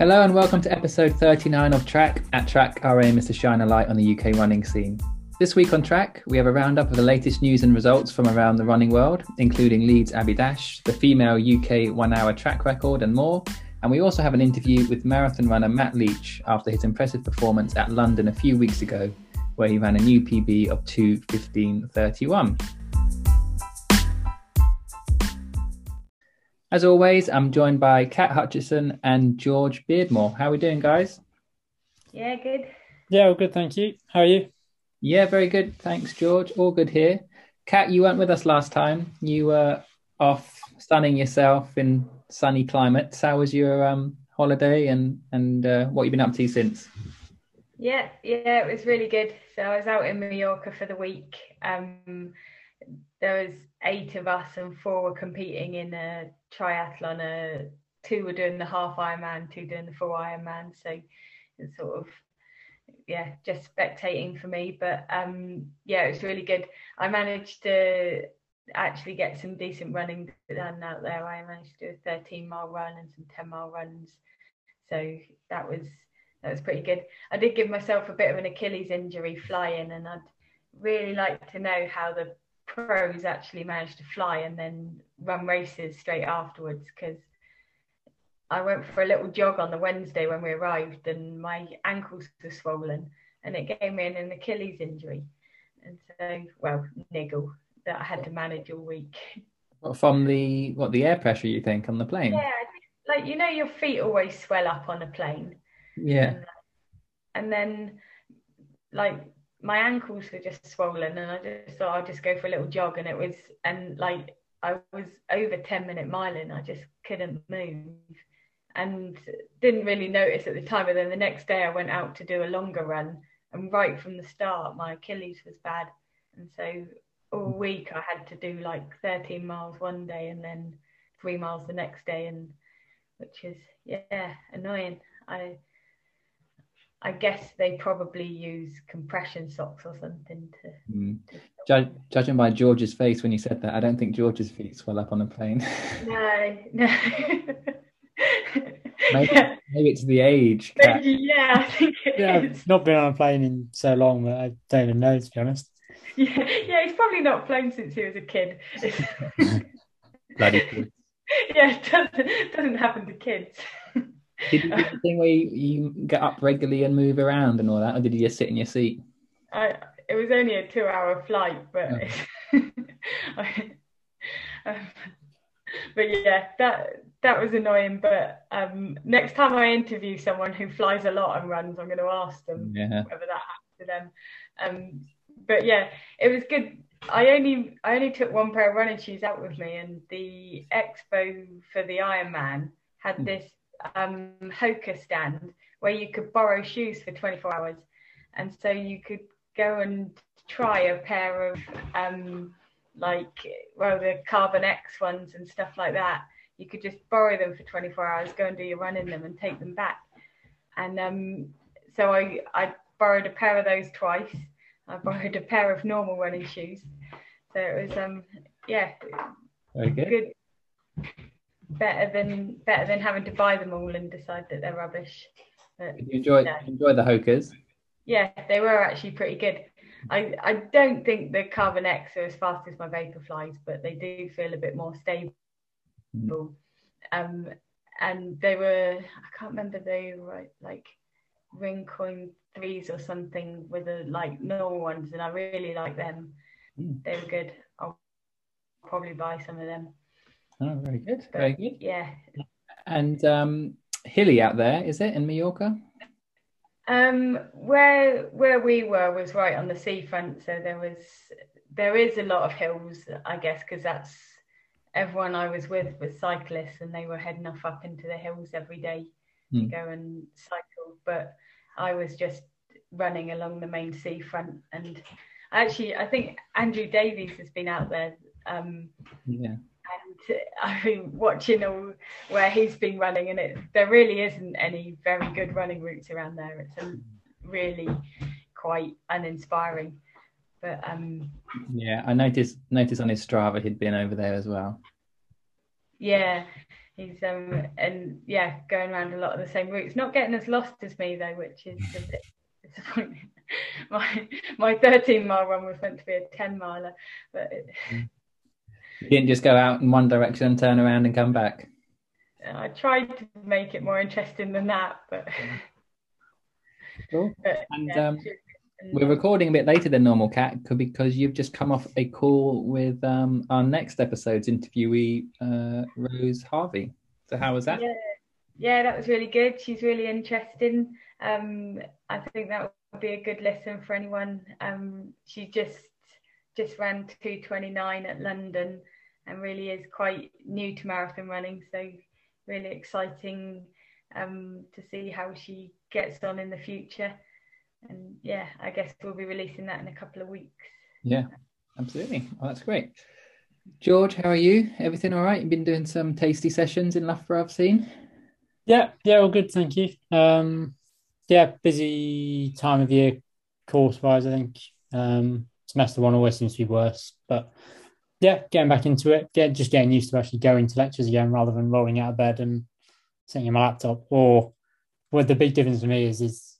Hello and welcome to episode 39 of Track. At Track, our aim is to shine a light on the UK running scene. This week on Track, we have a roundup of the latest news and results from around the running world, including Leeds Abbey Dash, the female UK one hour track record, and more. And we also have an interview with marathon runner Matt Leach after his impressive performance at London a few weeks ago, where he ran a new PB of 2.15.31. As always, I'm joined by Kat Hutchison and George Beardmore. How are we doing, guys? Yeah, good. Yeah, all good, thank you. How are you? Yeah, very good. Thanks, George. All good here. Kat, you weren't with us last time. You were off sunning yourself in sunny climates. How was your um, holiday and and uh, what you've been up to since? Yeah, yeah, it was really good. So I was out in Mallorca for the week. Um, there was eight of us and four were competing in a triathlon. Uh, two were doing the half Ironman, two doing the full Ironman. So it's sort of yeah, just spectating for me. But um, yeah, it was really good. I managed to actually get some decent running done out there. I managed to do a 13 mile run and some 10 mile runs. So that was that was pretty good. I did give myself a bit of an Achilles injury flying, and I'd really like to know how the pros actually managed to fly and then run races straight afterwards because I went for a little jog on the Wednesday when we arrived and my ankles were swollen and it gave me an Achilles injury. And so, well, niggle that I had to manage all week. From the what the air pressure you think on the plane? Yeah, like you know, your feet always swell up on a plane. Yeah. And, uh, and then, like my ankles were just swollen and I just thought I'd just go for a little jog and it was and like I was over 10 minute miling I just couldn't move and didn't really notice at the time but then the next day I went out to do a longer run and right from the start my Achilles was bad and so all week I had to do like 13 miles one day and then three miles the next day and which is yeah annoying. I I guess they probably use compression socks or something to. Mm. Judge, judging by George's face when you said that, I don't think George's feet swell up on a plane. No, no. maybe, yeah. maybe it's the age. Maybe, yeah, I think yeah, is. I've not been on a plane in so long that I don't even know, to be honest. Yeah, yeah, he's probably not flown since he was a kid. Bloody kids. Yeah, it doesn't, doesn't happen to kids. Did you do the thing where you, you, get up regularly and move around and all that, or did you just sit in your seat? I, it was only a two-hour flight, but oh. I, um, but yeah, that that was annoying. But um, next time I interview someone who flies a lot and runs, I'm going to ask them yeah. whether that happened to them. Um, but yeah, it was good. I only I only took one pair of running shoes out with me, and the expo for the Ironman had hmm. this um, Hoka stand where you could borrow shoes for 24 hours. And so you could go and try a pair of um, like, well, the Carbon X ones and stuff like that. You could just borrow them for 24 hours, go and do your run in them and take them back. And um, so I, I borrowed a pair of those twice. I borrowed a pair of normal running shoes. So it was, um, yeah, Very good. Better than better than having to buy them all and decide that they're rubbish. But, Did you enjoy no. enjoy the Hokas? Yeah, they were actually pretty good. I, I don't think the Carbon X are as fast as my Vaporflies, but they do feel a bit more stable. Mm. Um, and they were I can't remember they were like Rincon threes or something with the like normal ones, and I really like them. Mm. They were good. I'll probably buy some of them. Oh, very good. Very good. Yeah. And um, hilly out there, is it in Mallorca? Um, where where we were was right on the seafront, so there was there is a lot of hills, I guess, because that's everyone I was with was cyclists, and they were heading off up into the hills every day mm. to hmm. go and cycle. But I was just running along the main seafront, and actually, I think Andrew Davies has been out there. Um, yeah and I've been watching all where he's been running, and it there really isn't any very good running routes around there. It's a, really quite uninspiring. But um, yeah, I noticed noticed on his Strava he'd been over there as well. Yeah, he's um and yeah going around a lot of the same routes not getting as lost as me though which is a bit disappointing my my 13 mile run was meant to be a 10 miler but it, you didn't just go out in one direction and turn around and come back i tried to make it more interesting than that but, cool. but and yeah, um, we're recording a bit later than normal, Kat, because you've just come off a call with um, our next episode's interviewee, uh, Rose Harvey. So how was that? Yeah, yeah, that was really good. She's really interesting. Um, I think that would be a good lesson for anyone. Um, she just just ran 229 at London and really is quite new to marathon running. So really exciting um, to see how she gets on in the future and yeah, I guess we'll be releasing that in a couple of weeks. Yeah, absolutely. Well, that's great. George, how are you? Everything all right? You've been doing some tasty sessions in Loughborough, I've seen. Yeah, yeah, all good, thank you. Um, yeah, busy time of year course wise, I think. Um, semester one always seems to be worse, but yeah, getting back into it, get just getting used to actually going to lectures again rather than rolling out of bed and sitting in my laptop. Or what the big difference for me is is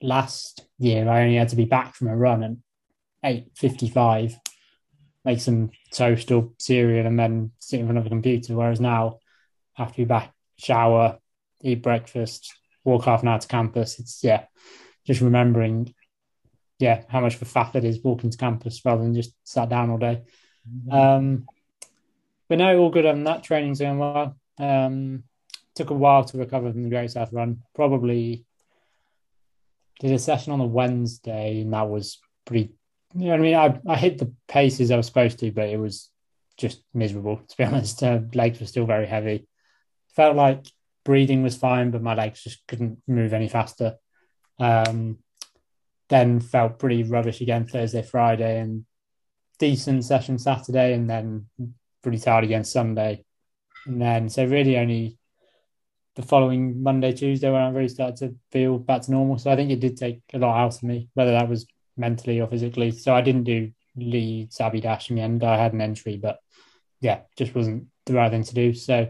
last year I only had to be back from a run at eight fifty five, make some toast or cereal, and then sit in front of a computer. Whereas now, I have to be back, shower, eat breakfast, walk half an hour to campus. It's yeah, just remembering, yeah, how much of a faff it is walking to campus rather than just sat down all day. Mm-hmm. Um, but no, all good on that. Training's going well. Um, took a while to recover from the Great South Run. Probably did a session on a Wednesday, and that was pretty. You know what I mean? I, I hit the paces I was supposed to, but it was just miserable, to be honest. Uh, legs were still very heavy. Felt like breathing was fine, but my legs just couldn't move any faster. Um, then felt pretty rubbish again Thursday, Friday, and decent session Saturday, and then pretty tired again Sunday. And then, so really only the following Monday, Tuesday when I really started to feel back to normal. So I think it did take a lot out of me, whether that was mentally or physically. So I didn't do Leeds Abbey Dash in the end. I had an entry, but yeah, just wasn't the right thing to do. So,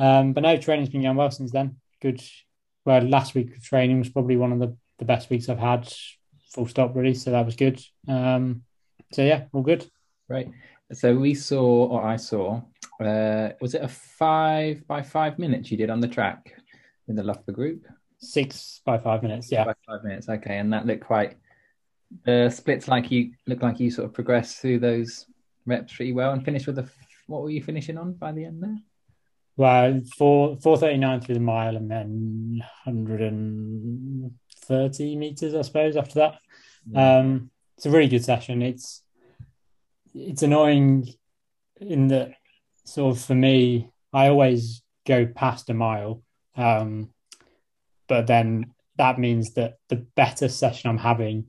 um, but no, training's been going well since then. Good. Well, last week of training was probably one of the, the best weeks I've had, full stop, really. So that was good. Um, so yeah, all good. Right. So we saw, or I saw, uh, was it a five by five minutes you did on the track in the Loughborough group? Six by five minutes, yeah. By five minutes, okay. And that looked quite the splits like you looked like you sort of progressed through those reps pretty well and finished with a what were you finishing on by the end there? Well, four four thirty nine through the mile and then hundred and thirty meters, I suppose. After that, yeah. um, it's a really good session. It's it's annoying in that sort of for me, I always go past a mile. Um, but then that means that the better session I'm having,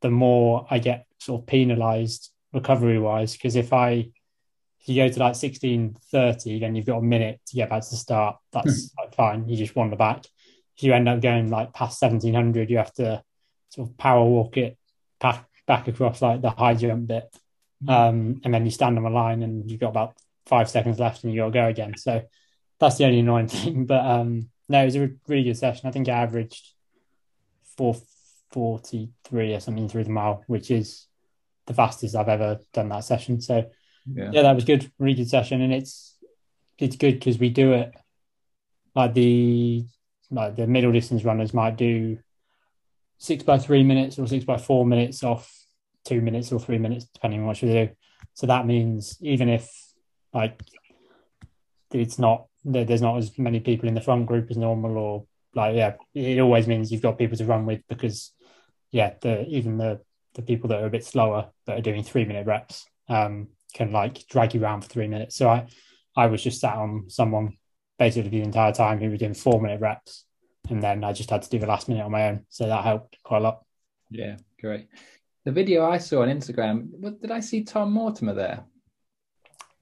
the more I get sort of penalized recovery wise. Because if I if you go to like 1630, then you've got a minute to get back to the start. That's like fine. You just wander back. If you end up going like past 1700, you have to sort of power walk it back, back across like the high jump bit. Hmm. Um, and then you stand on a line and you've got about five seconds left and you got to go again. So that's the only annoying thing. But um, no, it was a really good session. I think I averaged 443 or something through the mile, which is the fastest I've ever done that session. So yeah, yeah that was good, really good session. And it's it's good because we do it like the like the middle distance runners might do six by three minutes or six by four minutes off two minutes or three minutes, depending on what you do. So that means even if like it's not there's not as many people in the front group as normal or like yeah it always means you've got people to run with because yeah the even the the people that are a bit slower that are doing three minute reps um can like drag you around for three minutes so i i was just sat on someone basically the entire time he was doing four minute reps and then i just had to do the last minute on my own so that helped quite a lot yeah great the video i saw on instagram what, did i see tom mortimer there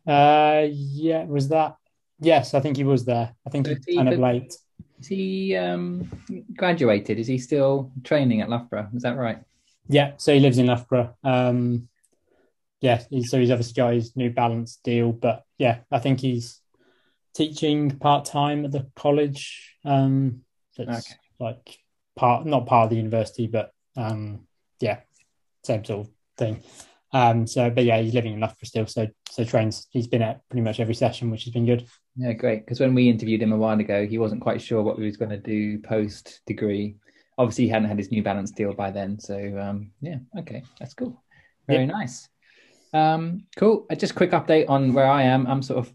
uh, yeah, was that? Yes, I think he was there. I think he's kind of late. Is he um, graduated? Is he still training at Loughborough? Is that right? Yeah, so he lives in Loughborough. Um, yeah, so he's obviously got his New Balance deal, but yeah, I think he's teaching part time at the college. Um, that's Okay. like part, not part of the university, but um, yeah, same sort of thing. Um, so, but yeah, he's living in Loughborough still, so so trains. He's been at pretty much every session, which has been good. Yeah, great. Because when we interviewed him a while ago, he wasn't quite sure what he was going to do post degree. Obviously, he hadn't had his New Balance deal by then. So, um, yeah, okay, that's cool. Very nice. Um, cool. Uh, just quick update on where I am. I'm sort of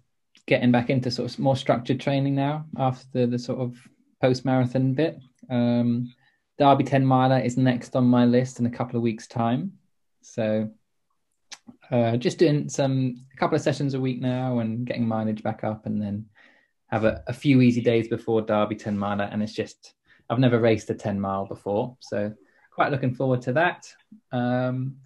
getting back into sort of more structured training now after the sort of post marathon bit. Um, Derby 10 miler is next on my list in a couple of weeks' time. So, uh, just doing some a couple of sessions a week now and getting mileage back up, and then have a, a few easy days before Derby 10 miler. And it's just I've never raced a 10 mile before, so quite looking forward to that. Um,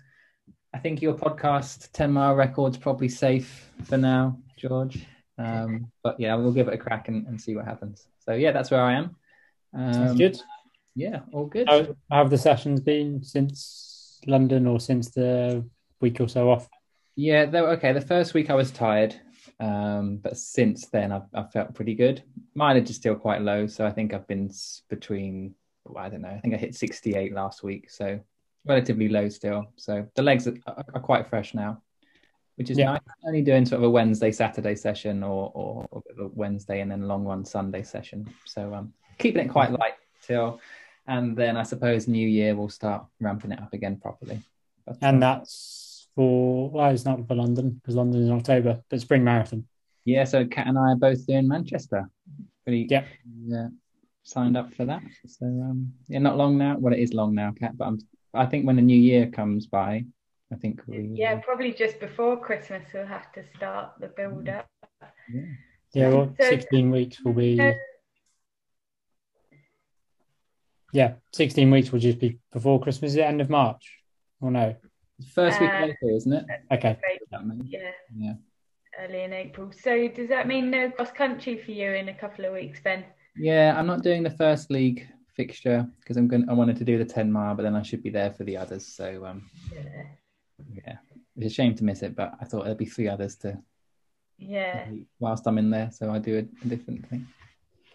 I think your podcast 10 mile record's probably safe for now, George. Um, but yeah, we'll give it a crack and, and see what happens. So yeah, that's where I am. Um, Sounds good. Yeah, all good. How, how have the sessions been since London or since the week or so off? Yeah, they were okay. The first week I was tired, um, but since then I've, I've felt pretty good. Mileage is still quite low, so I think I've been s- between I don't know. I think I hit 68 last week, so relatively low still. So the legs are, are, are quite fresh now, which is Yeah. nice. Only doing sort of a Wednesday Saturday session or or, or a Wednesday and then long one Sunday session. So um, keeping it quite light till, and then I suppose New Year we'll start ramping it up again properly. But, And uh, that's for well, it's not for London because London is in October, but spring marathon. Yeah, so Kat and I are both doing Manchester. Pretty Yeah. yeah, signed up for that. So um yeah, not long now. Well it is long now, Kat, but I'm I think when the new year comes by, I think we Yeah, probably just before Christmas we'll have to start the build up. yeah. Yeah, well, So- 16 weeks will be. Uh, Yeah, 16 weeks will just be before Christmas. Is it end of March? Or no? First week Uh, of April, isn't it? Okay. That Yeah, Yeah. early in April. So does that mean no cross country for you in a couple of weeks, Ben? Yeah, I'm not doing the first league fixture because I'm going I wanted to do the 10 mile, but then I should be there for the others. So um Yeah. Yeah. It's a shame to miss it, but I thought there'd be three others to Yeah. whilst I'm in there, so I do a, a different thing.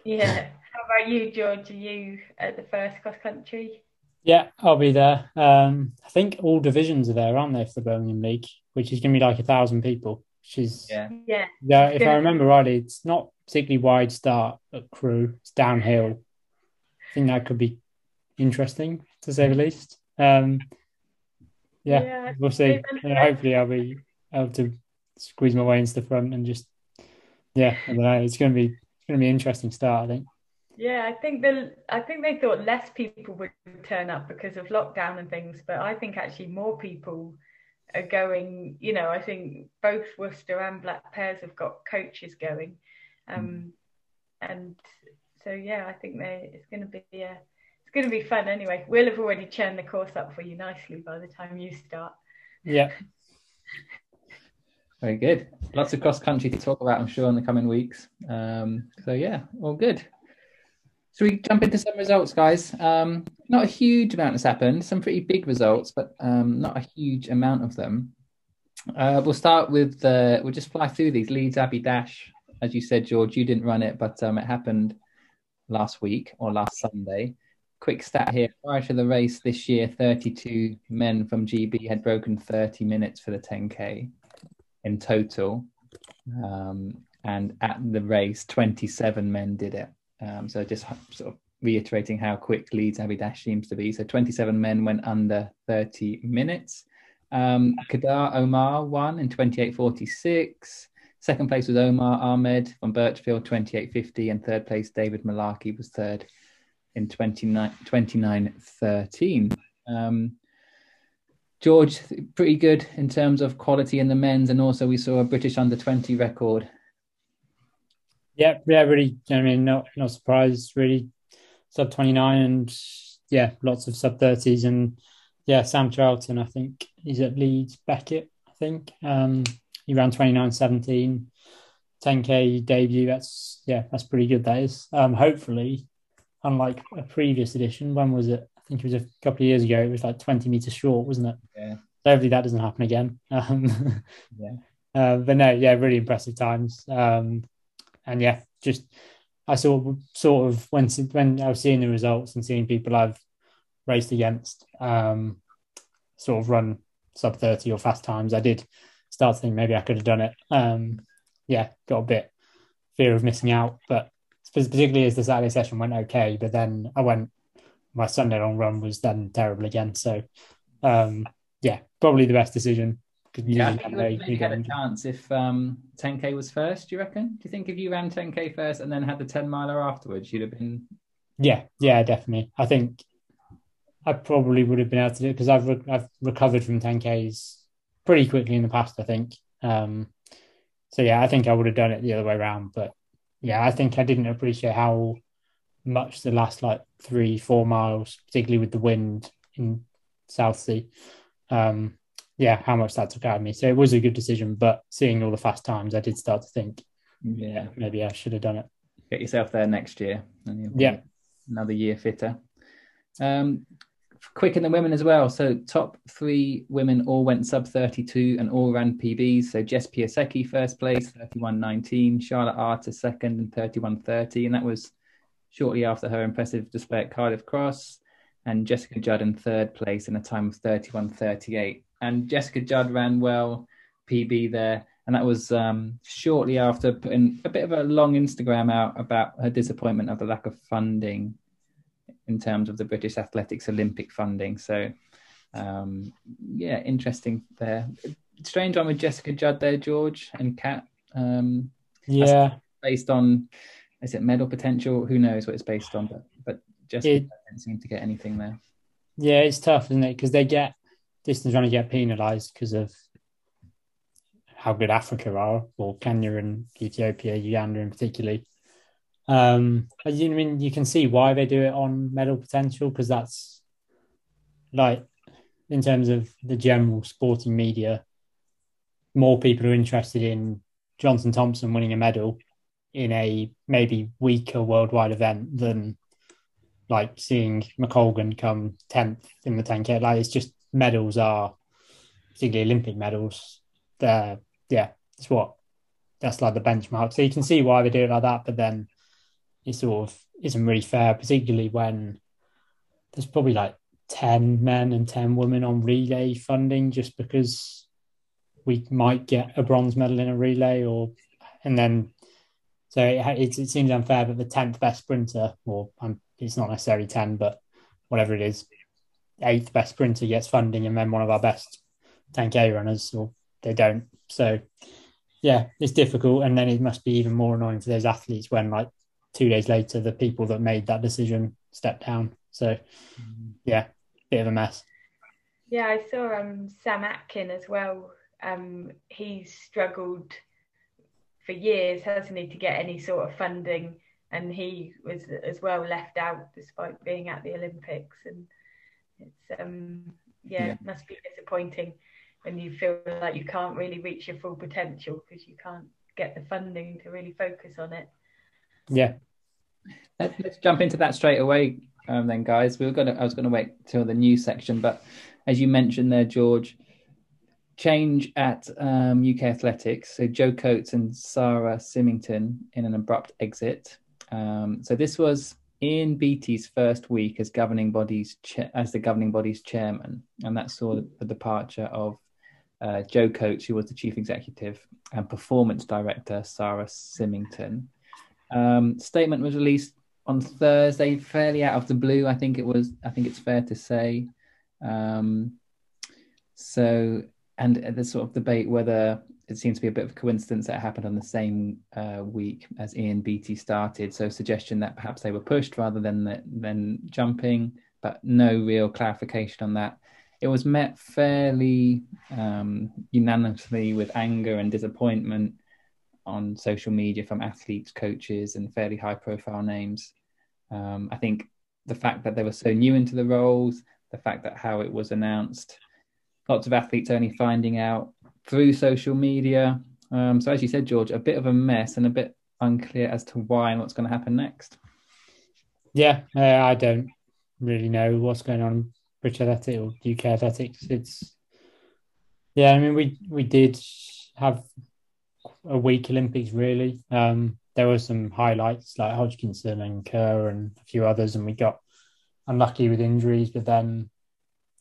Yeah. How about you, George? Are you at the first cross country? Yeah, I'll be there. Um, I think all divisions are there, aren't they, for the Birmingham League, which is going to be like a thousand people, which is, Yeah. Yeah. yeah, It's if I remember rightly, it's not particularly wide start at Crew. It's downhill. I think that could be interesting, to say the least. Um, yeah, Yeah, we'll see. And hopefully, I'll be able to squeeze my way into the front and just, yeah, I don't know. It's going to be it's going to be an interesting start, I think. Yeah, I think the I think they thought less people would turn up because of lockdown and things, but I think actually more people are going. You know, I think both Worcester and Black Pears have got coaches going, um, and so yeah, I think they it's going to be a going to be fun anyway. We'll have already churned the course up for you nicely by the time you start. Yeah, Very good. Lots of cross country to talk about, I'm sure, in the coming weeks. Um, so yeah, all good. So we jump into some results, guys. Um, not a huge amount has happened. Some pretty big results, but um, not a huge amount of them. Uh, we'll start with uh, we'll just fly through these Leeds Abbey Dash. As you said, George, you didn't run it, but um, it happened last week or last Sunday. Quick stat here: prior to the race this year, 32 men from GB had broken 30 minutes for the 10k in total. Um, and at the race, 27 men did it. Um, so just sort of reiterating how quick Leeds Abbey Dash seems to be. So 27 men went under 30 minutes. Um, Kadar Omar won in 28.46. Second place was Omar Ahmed from Birchfield, 28.50. And third place, David Malaki was third in 29, 29.13. Um, George, pretty good in terms of quality in the men's, and also we saw a British under 20 record. yeah, yeah. Really, I mean, not not surprised. Really, sub twenty nine and yeah, lots of sub thirties and yeah, Sam Charlton. I think he's at Leeds Beckett. I think um, he ran 29.17, 10k debut. That's yeah, that's pretty good. That is. Um, hopefully, unlike a previous edition, when was it? I think it was a couple of years ago. It was like twenty meters short, wasn't it? Yeah. So hopefully that doesn't happen again. Um, Yeah. uh, but no, yeah, really impressive times. Um, and yeah, just I saw sort of when when I was seeing the results and seeing people I've raced against um, sort of run sub 30 or fast times, I did start to think maybe I could have done it. Um, yeah, got a bit fear of missing out, but particularly as the Saturday session went okay, but then I went my Sunday long run was then terrible again. So um, yeah, probably the best decision. Yeah, I think you, you had a chance if um, 10k was first. Do you reckon? Do you think if you ran 10k first and then had the 10 miler afterwards, you'd have been? Yeah, yeah, definitely. I think I probably would have been able to do it because I've re- I've recovered from 10ks pretty quickly in the past. I think. Um, so yeah, I think I would have done it the other way around. But yeah, I think I didn't appreciate how much the last like three, four miles, particularly with the wind in Southsea, um, yeah, how much that took out of me. So it was a good decision, but seeing all the fast times, I did start to think, yeah, maybe I should have done it. Get yourself there next year, yeah, another year fitter. Um, quick in the women as well. So top three women all went sub 32 and all ran PBs. So Jess Piasecki first place, 31.19. Charlotte Arter second and 31.30. And that was shortly after her impressive display at Cardiff Cross. And Jessica Judd in third place in a time of 31.38. And Jessica Judd ran well, PB there. And that was um, shortly after putting a bit of a long Instagram out about her disappointment of the lack of funding in terms of the British Athletics Olympic funding. So, um, yeah, interesting there. Strange one with Jessica Judd there, George and Kat. Um, yeah, based on is it medal potential? Who knows what it's based on? But but Jessica it, didn't seem to get anything there. Yeah, it's tough, isn't it? Because they get distance running get penalised because of how good Africa are, or Kenya and Ethiopia, Uganda in particularly. Um, I mean, you can see why they do it on medal potential because that's like in terms of the general sporting media, more people are interested in Johnson Thompson winning a medal in a maybe weaker worldwide event than like seeing McColgan come 10th in the 10K. Like it's just medals are, particularly Olympic medals, they're, yeah, it's what, that's like the benchmark. So you can see why they do it like that, but then it sort of isn't really fair, particularly when there's probably like 10 men and 10 women on relay funding just because we might get a bronze medal in a relay or and then so it, it, seems unfair that the 10th best sprinter or um, it's not necessarily 10 but whatever it is eighth best sprinter gets funding and then one of our best 10k runners or they don't. So yeah it's difficult and then it must be even more annoying for those athletes when like two days later, the people that made that decision stepped down. So, mm-hmm. yeah, bit of a mess. Yeah, I saw um, Sam Atkin as well. Um, he's struggled for years, hasn't he, to get any sort of funding, and he was as well left out despite being at the Olympics. And it's um, yeah, yeah. it must be disappointing when you feel like you can't really reach your full potential because you can't get the funding to really focus on it. Yeah, Let's jump into that straight away, um, then, guys. We were gonna. I was gonna wait till the news section, but as you mentioned there, George, change at um, UK Athletics. So Jo Coates and Sara Symington in an abrupt exit. Um, so this was Ian Beattie's first week as governing bodies cha- as the governing body's chairman, and that saw the departure of uh, Jo Coates, who was the chief executive, and performance director Sara Symington. Um, statement was released on Thursday, fairly out of the blue. I think it was. I think it's fair to say. Um, so, and the sort of debate whether it seems to be a bit of a coincidence that it happened on the same uh, week as Ian Beattie started. So, suggestion that perhaps they were pushed rather than the, than jumping, but no real clarification on that. It was met fairly um, unanimously with anger and disappointment on social media from athletes, coaches, and fairly high profile names. Um, I think the fact that they were so new into the roles, the fact that how it was announced, lots of athletes only finding out through social media. Um, so, as you said, George, a bit of a mess and a bit unclear as to why and what's going to happen next. Yeah, uh, I don't really know what's going on in British Athletics or UK Athletics. It's yeah, I mean, we we did have a weak Olympics, really. Um, there were some highlights like Hodgkinson and Kerr and a few others, and we got unlucky with injuries. But then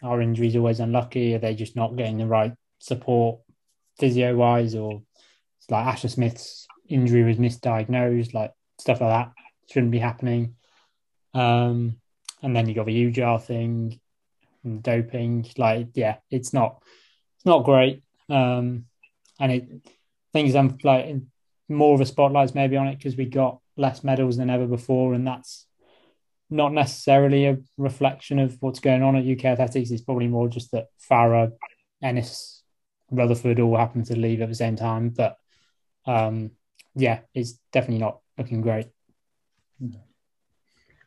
our injuries always unlucky? Are they just not getting the right support physio wise, or it's like Asher Smith's injury was misdiagnosed, like stuff like that shouldn't be happening. Um, and then you got the Ujah thing, and doping. Like, yeah, it's not it's not great. Um, and it things I'm like more of a spotlight's maybe on it because we got less medals than ever before, and that's not necessarily a reflection of what's going on at UK Athletics. It's probably more just that Farah, Ennis, Rutherford all happen to leave at the same time. But um, yeah, it's definitely not looking great.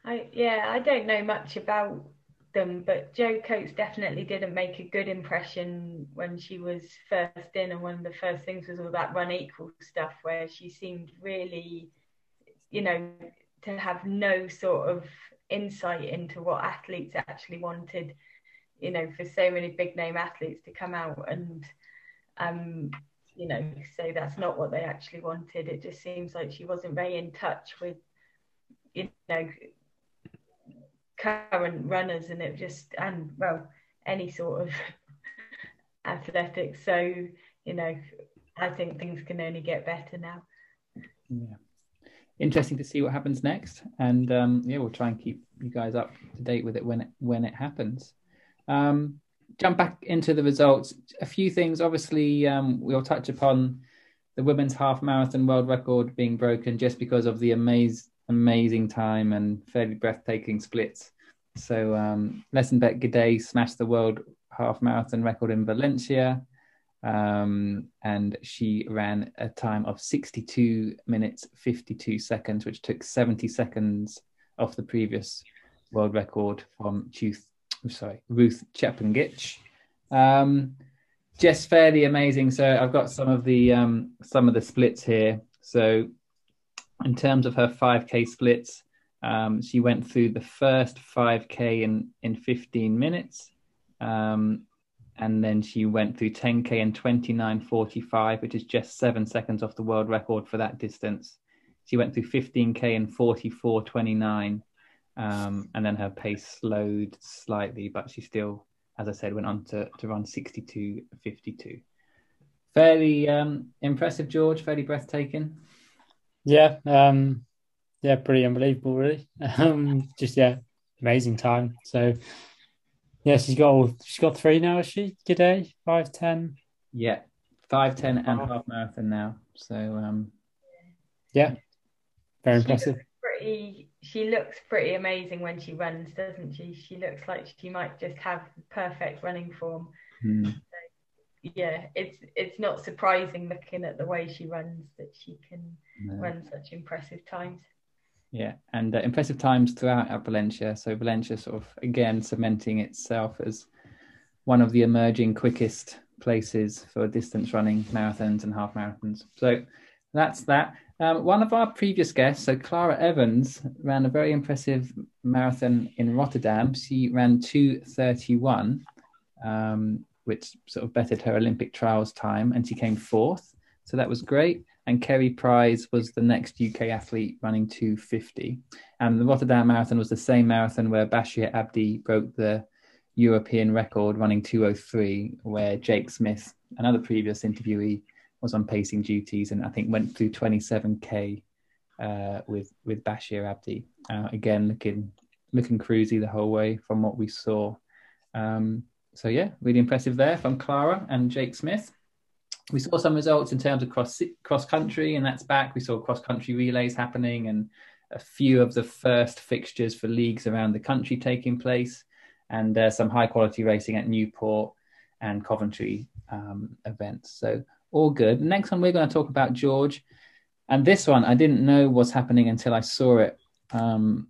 I yeah, I don't know much about them, but Jo Coates definitely didn't make a good impression when she was first in, and one of the first things was all that run equal stuff, where she seemed really, you know, to have no sort of insight into what athletes actually wanted. You know, for so many big name athletes to come out and, um, you know, say that's not what they actually wanted. It just seems like she wasn't very in touch with, you know, current runners and it just and well any sort of athletics. So you know i think things can only get better now. Yeah. Interesting to see what happens next. And um, yeah we'll try and keep you guys up to date with it when it when it happens. Um, jump back into the results. A few things. Obviously um, we'll touch upon the women's half marathon world record being broken just because of the amazing amazing time and fairly breathtaking splits. So um, Letesenbet Gidey smashed the world half marathon record in Valencia, um, and she ran a time of 62 minutes 52 seconds, which took 70 seconds off the previous world record from Ruth, sorry, Ruth Chepngetich. Um, just fairly amazing. So I've got some of the um, some of the splits here. So in terms of her 5K splits, um, she went through the first 5K in, in 15 minutes. Um, and then she went through 10K in 29.45, which is just seven seconds off the world record for that distance. She went through 15K in 44.29. Um, and then her pace slowed slightly, but she still, as I said, went on to, to run 62.52. Fairly um, impressive, George, fairly breathtaking. Yeah, um, yeah, pretty unbelievable, really. Um, just yeah, amazing time. So yeah, she's got all, she's got three now. Is she Gidey five ten? Yeah, five ten and half marathon now. So um, yeah, very impressive. Pretty, she looks pretty amazing when she runs, doesn't she? She looks like she might just have perfect running form. Hmm. Yeah, it's it's not surprising looking at the way she runs that she can no. run such impressive times. Yeah, and uh, impressive times throughout at Valencia. So Valencia sort of again cementing itself as one of the emerging quickest places for distance running, marathons and half marathons. So that's that. Um, one of our previous guests, so Clara Evans, ran a very impressive marathon in Rotterdam. She ran 231, um, which sort of bettered her Olympic trials time, and she came fourth. So that was great and Kerry Price was the next UK athlete running 250. And the Rotterdam Marathon was the same marathon where Bashir Abdi broke the European record running 203, where Jake Smith, another previous interviewee, was on pacing duties and I think went through 27k uh, with with Bashir Abdi. Uh, again, looking looking cruisy the whole way from what we saw. Um, so yeah, really impressive there from Clara and Jake Smith we saw some results in terms of cross cross country, and that's back. We saw cross country relays happening, and a few of the first fixtures for leagues around the country taking place, and uh, some high quality racing at Newport and Coventry um, events. So all good. Next one we're going to talk about George, and this one I didn't know was happening until I saw it um,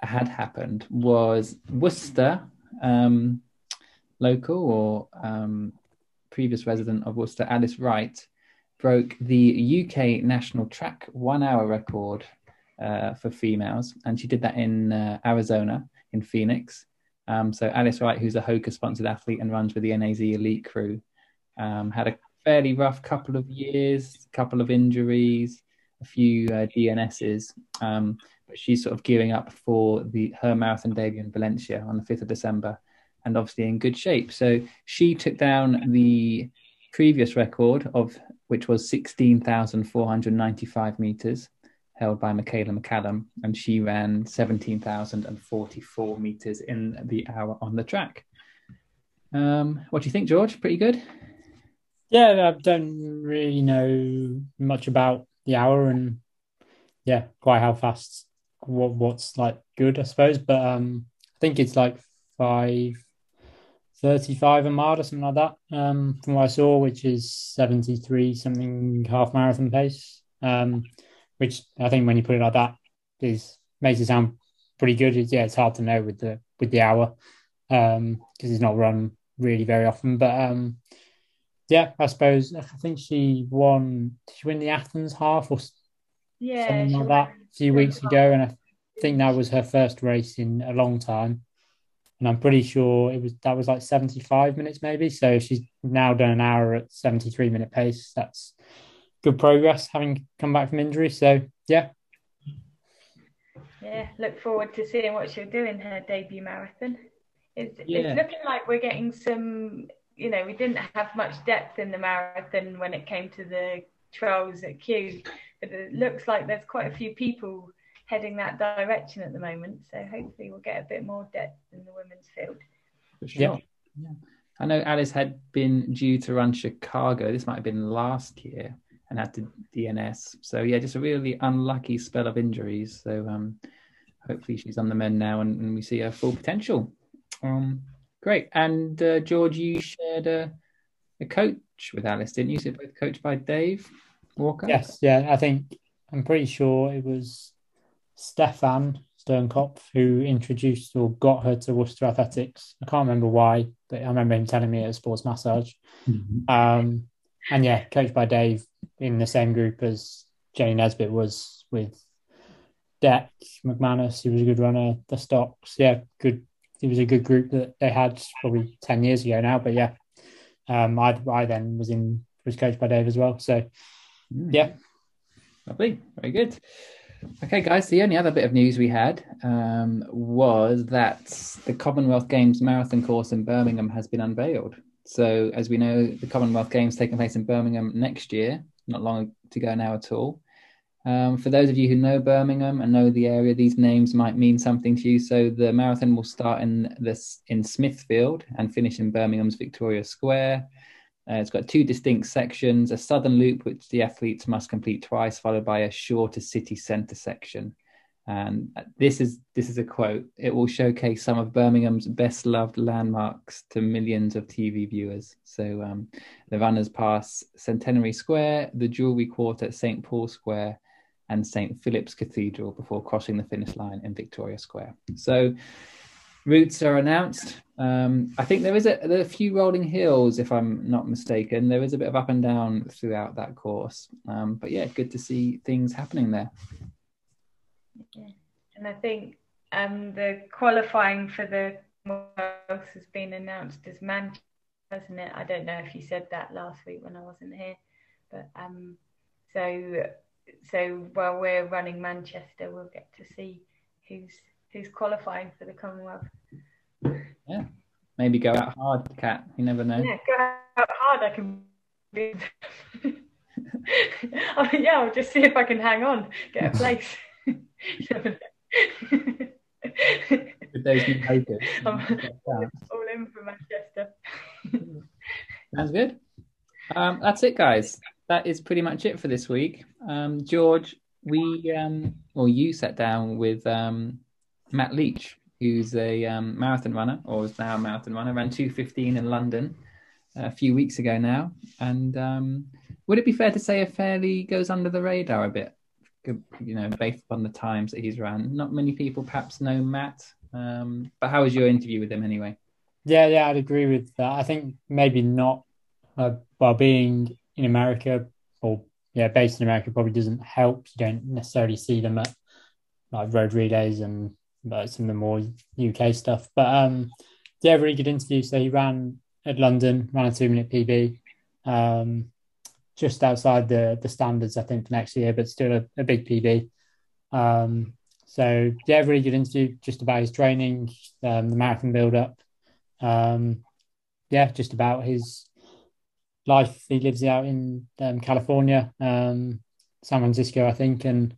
had happened. Was Worcester um, local or um, previous resident of Worcester, Alice Wright, broke the UK national track one hour record uh, for females, and she did that in uh, Arizona, in Phoenix. Um, so Alice Wright, who's a Hoka sponsored athlete and runs with the NAZ Elite crew, um, had a fairly rough couple of years, couple of injuries, a few uh, DNSs. Um, but she's sort of gearing up for the her marathon debut in Valencia on the 5th of December and obviously in good shape. So she took down the previous record of which was 16,495 meters held by Michaela McCallum and she ran 17,044 meters in the hour on the track. Um, what do you think, George? Pretty good? Yeah, I don't really know much about the hour and yeah, quite how fast what what's like good, I suppose. But um I think it's like five 35 a mile or something like that um, from what I saw, which is 73 something half marathon pace. Um, which I think when you put it like that is makes it sound pretty good. It's, yeah, it's hard to know with the with the hour because um, it's not run really very often. But um, yeah, I suppose I think she won. Did she win the Athens half or yeah, something like that a few weeks ago? And I think that was her first race in a long time and I'm pretty sure it was that was like 75 minutes maybe. So she's now done an hour at 73 minute pace. That's good progress having come back from injury. So yeah. Yeah, look forward to seeing what she'll do in her debut marathon. It's, yeah. it's looking like we're getting some, you know, we didn't have much depth in the marathon when it came to the trials at Q, but it looks like there's quite a few people heading that direction at the moment. So hopefully we'll get a bit more depth in the women's field. Sure. Yeah. yeah. I know Alice had been due to run Chicago. This might have been last year and had to DNS. So yeah, just a really unlucky spell of injuries. So um, hopefully she's on the mend now and, and we see her full potential. Um, great. And uh, George, you shared a, a coach with Alice, didn't you? So both coached by Dave Walker. Yes. Yeah. I think I'm pretty sure it was Stefan Sternkopf, who introduced or got her to Worcester Athletics. I can't remember why, but I remember him telling me at a sports massage. Mm-hmm. Um, and yeah, coached by Dave in the same group as Jenny Nesbitt was with Deck, McManus, he was a good runner, the stocks. Yeah, good. It was a good group that they had probably 10 years ago now. But yeah, um, I, I then was in, was coached by Dave as well. So mm. yeah. Lovely. Very good. Okay, guys, the only other bit of news we had um, was that the Commonwealth Games marathon course in Birmingham has been unveiled. So, as we know, the Commonwealth Games taking place in Birmingham next year, not long to go now at all. Um, for those of you who know Birmingham and know the area, these names might mean something to you. So, the marathon will start in this in Smithfield and finish in Birmingham's Victoria Square. Uh, it's got two distinct sections a southern loop, which the athletes must complete twice, followed by a shorter city centre section. And this is this is a quote. It will showcase some of Birmingham's best loved landmarks to millions of TV viewers. So um, the runners pass Centenary Square, the Jewellery Quarter, St Paul Square, and St Philip's Cathedral before crossing the finish line in Victoria Square. So routes are announced. Um, I think there is a, there a few rolling hills, if I'm not mistaken. There is a bit of up and down throughout that course. Um, but yeah, good to see things happening there. And I think um, the qualifying for the Commonwealth has been announced as Manchester, hasn't it? I don't know if you said that last week when I wasn't here, but um, so so while we're running Manchester, we'll get to see who's who's qualifying for the Commonwealth. Yeah, maybe go out hard, Kat. You never know. Yeah, go out hard. I can be. I mean, yeah, I'll just see if I can hang on, get a place. With those new papers. I'm all in for Manchester. Sounds good. Um, that's it, guys. That is pretty much it for this week. Um, George, we um, or you sat down with um, Matt Leach, who's a um, marathon runner, or is now a marathon runner, ran 215 in London a few weeks ago now. And um, would it be fair to say a fairly goes under the radar a bit, you know, based on the times that he's ran? Not many people perhaps know Matt, um, but how was your interview with him anyway? Yeah, yeah, I'd agree with that. I think maybe not, uh, while being in America or yeah, based in America probably doesn't help. You don't necessarily see them at like road relays and about some of the more UK stuff. But um, yeah, really good interview. So he ran at London, ran a two minute PB. Um, just outside the the standards, I think, for next year, but still a, a big PB. Um, so yeah, really good interview just about his training, um, the marathon build up. Um, yeah, just about his life. He lives out in um, California, um, San Francisco, I think, and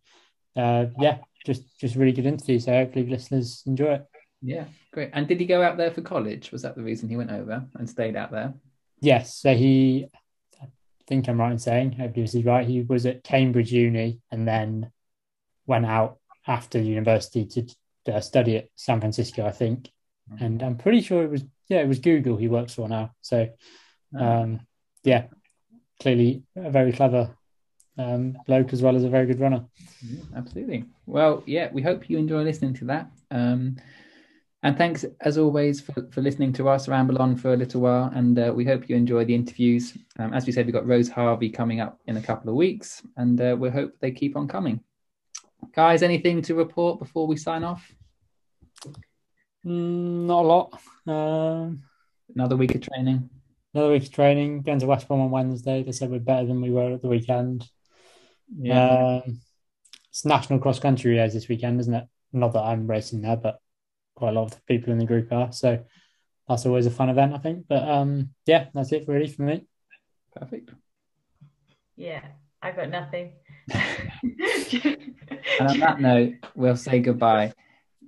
uh, yeah, just just really good interview. So hopefully listeners enjoy it. Yeah, great. And did he go out there for college? Was that the reason he went over and stayed out there? Yes. So he, I think I'm right in saying, hopefully this is right. He was at Cambridge Uni and then went out after university to uh, study at San Francisco, I think. Mm-hmm. And I'm pretty sure it was yeah, it was Google he works for now. So, oh. um, yeah, clearly a very clever um, bloke as well as a very good runner. Yeah, absolutely. Well, yeah, we hope you enjoy listening to that. Um, and thanks, as always, for, for listening to us ramble on for a little while. And uh, we hope you enjoy the interviews. Um, as we said, we've got Rose Harvey coming up in a couple of weeks, and uh, we hope they keep on coming. Guys, anything to report before we sign off? Mm, not a lot. Um, another week of training. Another week of training. Going to West Brom on Wednesday. They said we're better than we were at the weekend. Yeah. Um, it's national cross country race this weekend, isn't it? Not that I'm racing there, but quite a lot of the people in the group are. So that's always a fun event, I think. But um, yeah, that's it really for me. Perfect. Yeah, I've got nothing. and on that note, we'll say goodbye.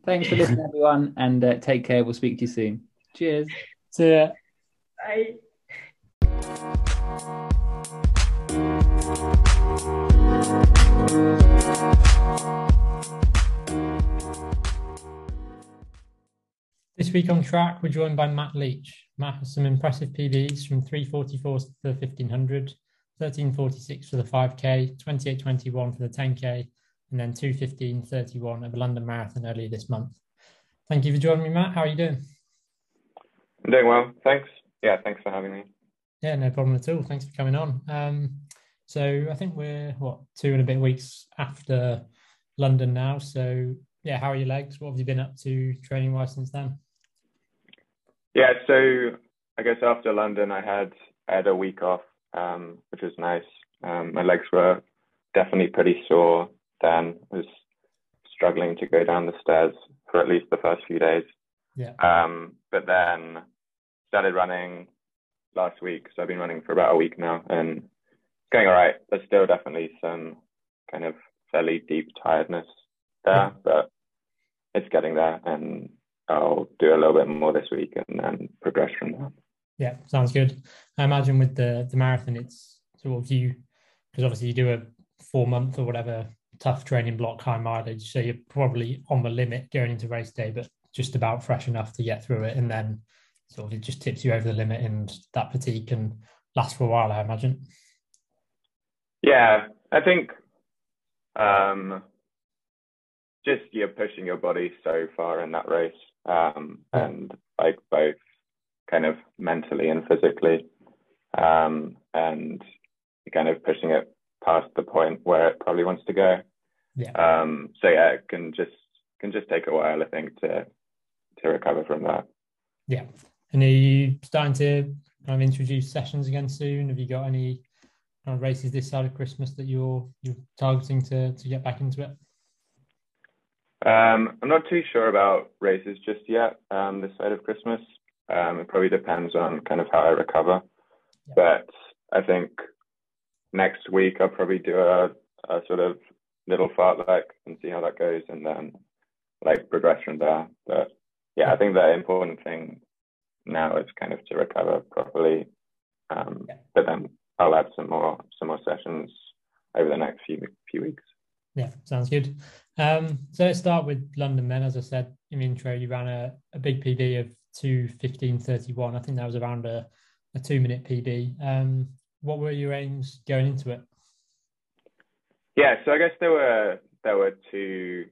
Thanks for listening, everyone, and uh, take care. We'll speak to you soon. Cheers. See ya. Bye. This week on track, we're joined by Matt Leach. Matt has some impressive PBs from 344 to the 1500, 1346 for the 5K, 2821 for the 10K, and then 215.31 at the London Marathon earlier this month. Thank you for joining me, Matt. How are you doing? I'm doing well. Thanks. Yeah, thanks for having me. Yeah, no problem at all. Thanks for coming on. Um, so I think we're what two and a bit weeks after London now. So yeah, how are your legs? What have you been up to training wise since then? Yeah, so I guess after London, I had I had a week off, um, which was nice. Um, my legs were definitely pretty sore. Then was struggling to go down the stairs for at least the first few days. Yeah. Um, but then started running last week, so I've been running for about a week now, and going all right. There's still definitely some kind of fairly deep tiredness there, but it's getting there, and I'll do a little bit more this week and then progress from there. Yeah, sounds good. I imagine with the the marathon, it's sort of you because obviously you do a four month or whatever tough training block, high mileage, so you're probably on the limit going into race day, but just about fresh enough to get through it, and then sort of it just tips you over the limit, and that fatigue can last for a while, I imagine. Yeah, I think um, just you're pushing your body so far in that race, um, and like both kind of mentally and physically, um, and kind of pushing it past the point where it probably wants to go. Yeah. Um, so yeah, it can just can just take a while, I think, to to recover from that. Yeah. And are you starting to kind of introduce sessions again soon? Have you got any kind of races this side of Christmas that you're you're targeting to to get back into it? Um, I'm not too sure about races just yet um, this side of Christmas. Um, it probably depends on kind of how I recover. Yeah. But I think next week I'll probably do a, a sort of little fartlek and see how that goes and then like progress from there. But yeah, I think the important thing now is kind of to recover properly. Um, yeah. But then I'll add some more some more sessions over the next few few weeks. Yeah, sounds good. Um, so let's start with London then. As I said in the intro, you ran a, a big PB of 2.15.31. I think that was around a, a two minute PB. Um, what were your aims going into it? Yeah, so I guess there were there were two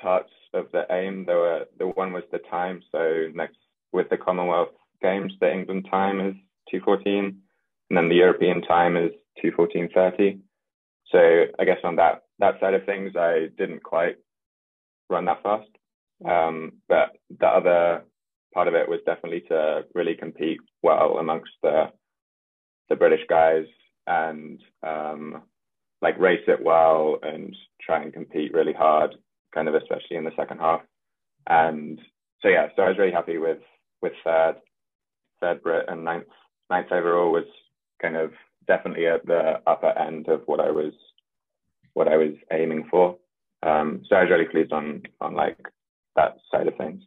parts of the aim. There were the one was the time. So next with the Commonwealth Games, the England time is 2:14, and then the European time is 2:14:30. So I guess on that that side of things, I didn't quite run that fast. Um, but the other part of it was definitely to really compete well amongst the the British guys and um, like race it well and try and compete really hard, kind of especially in the second half. And so yeah, so I was really happy with with third, third Brit and ninth ninth overall was kind of definitely at the upper end of what I was what I was aiming for. Um, so I was really pleased on on like that side of things.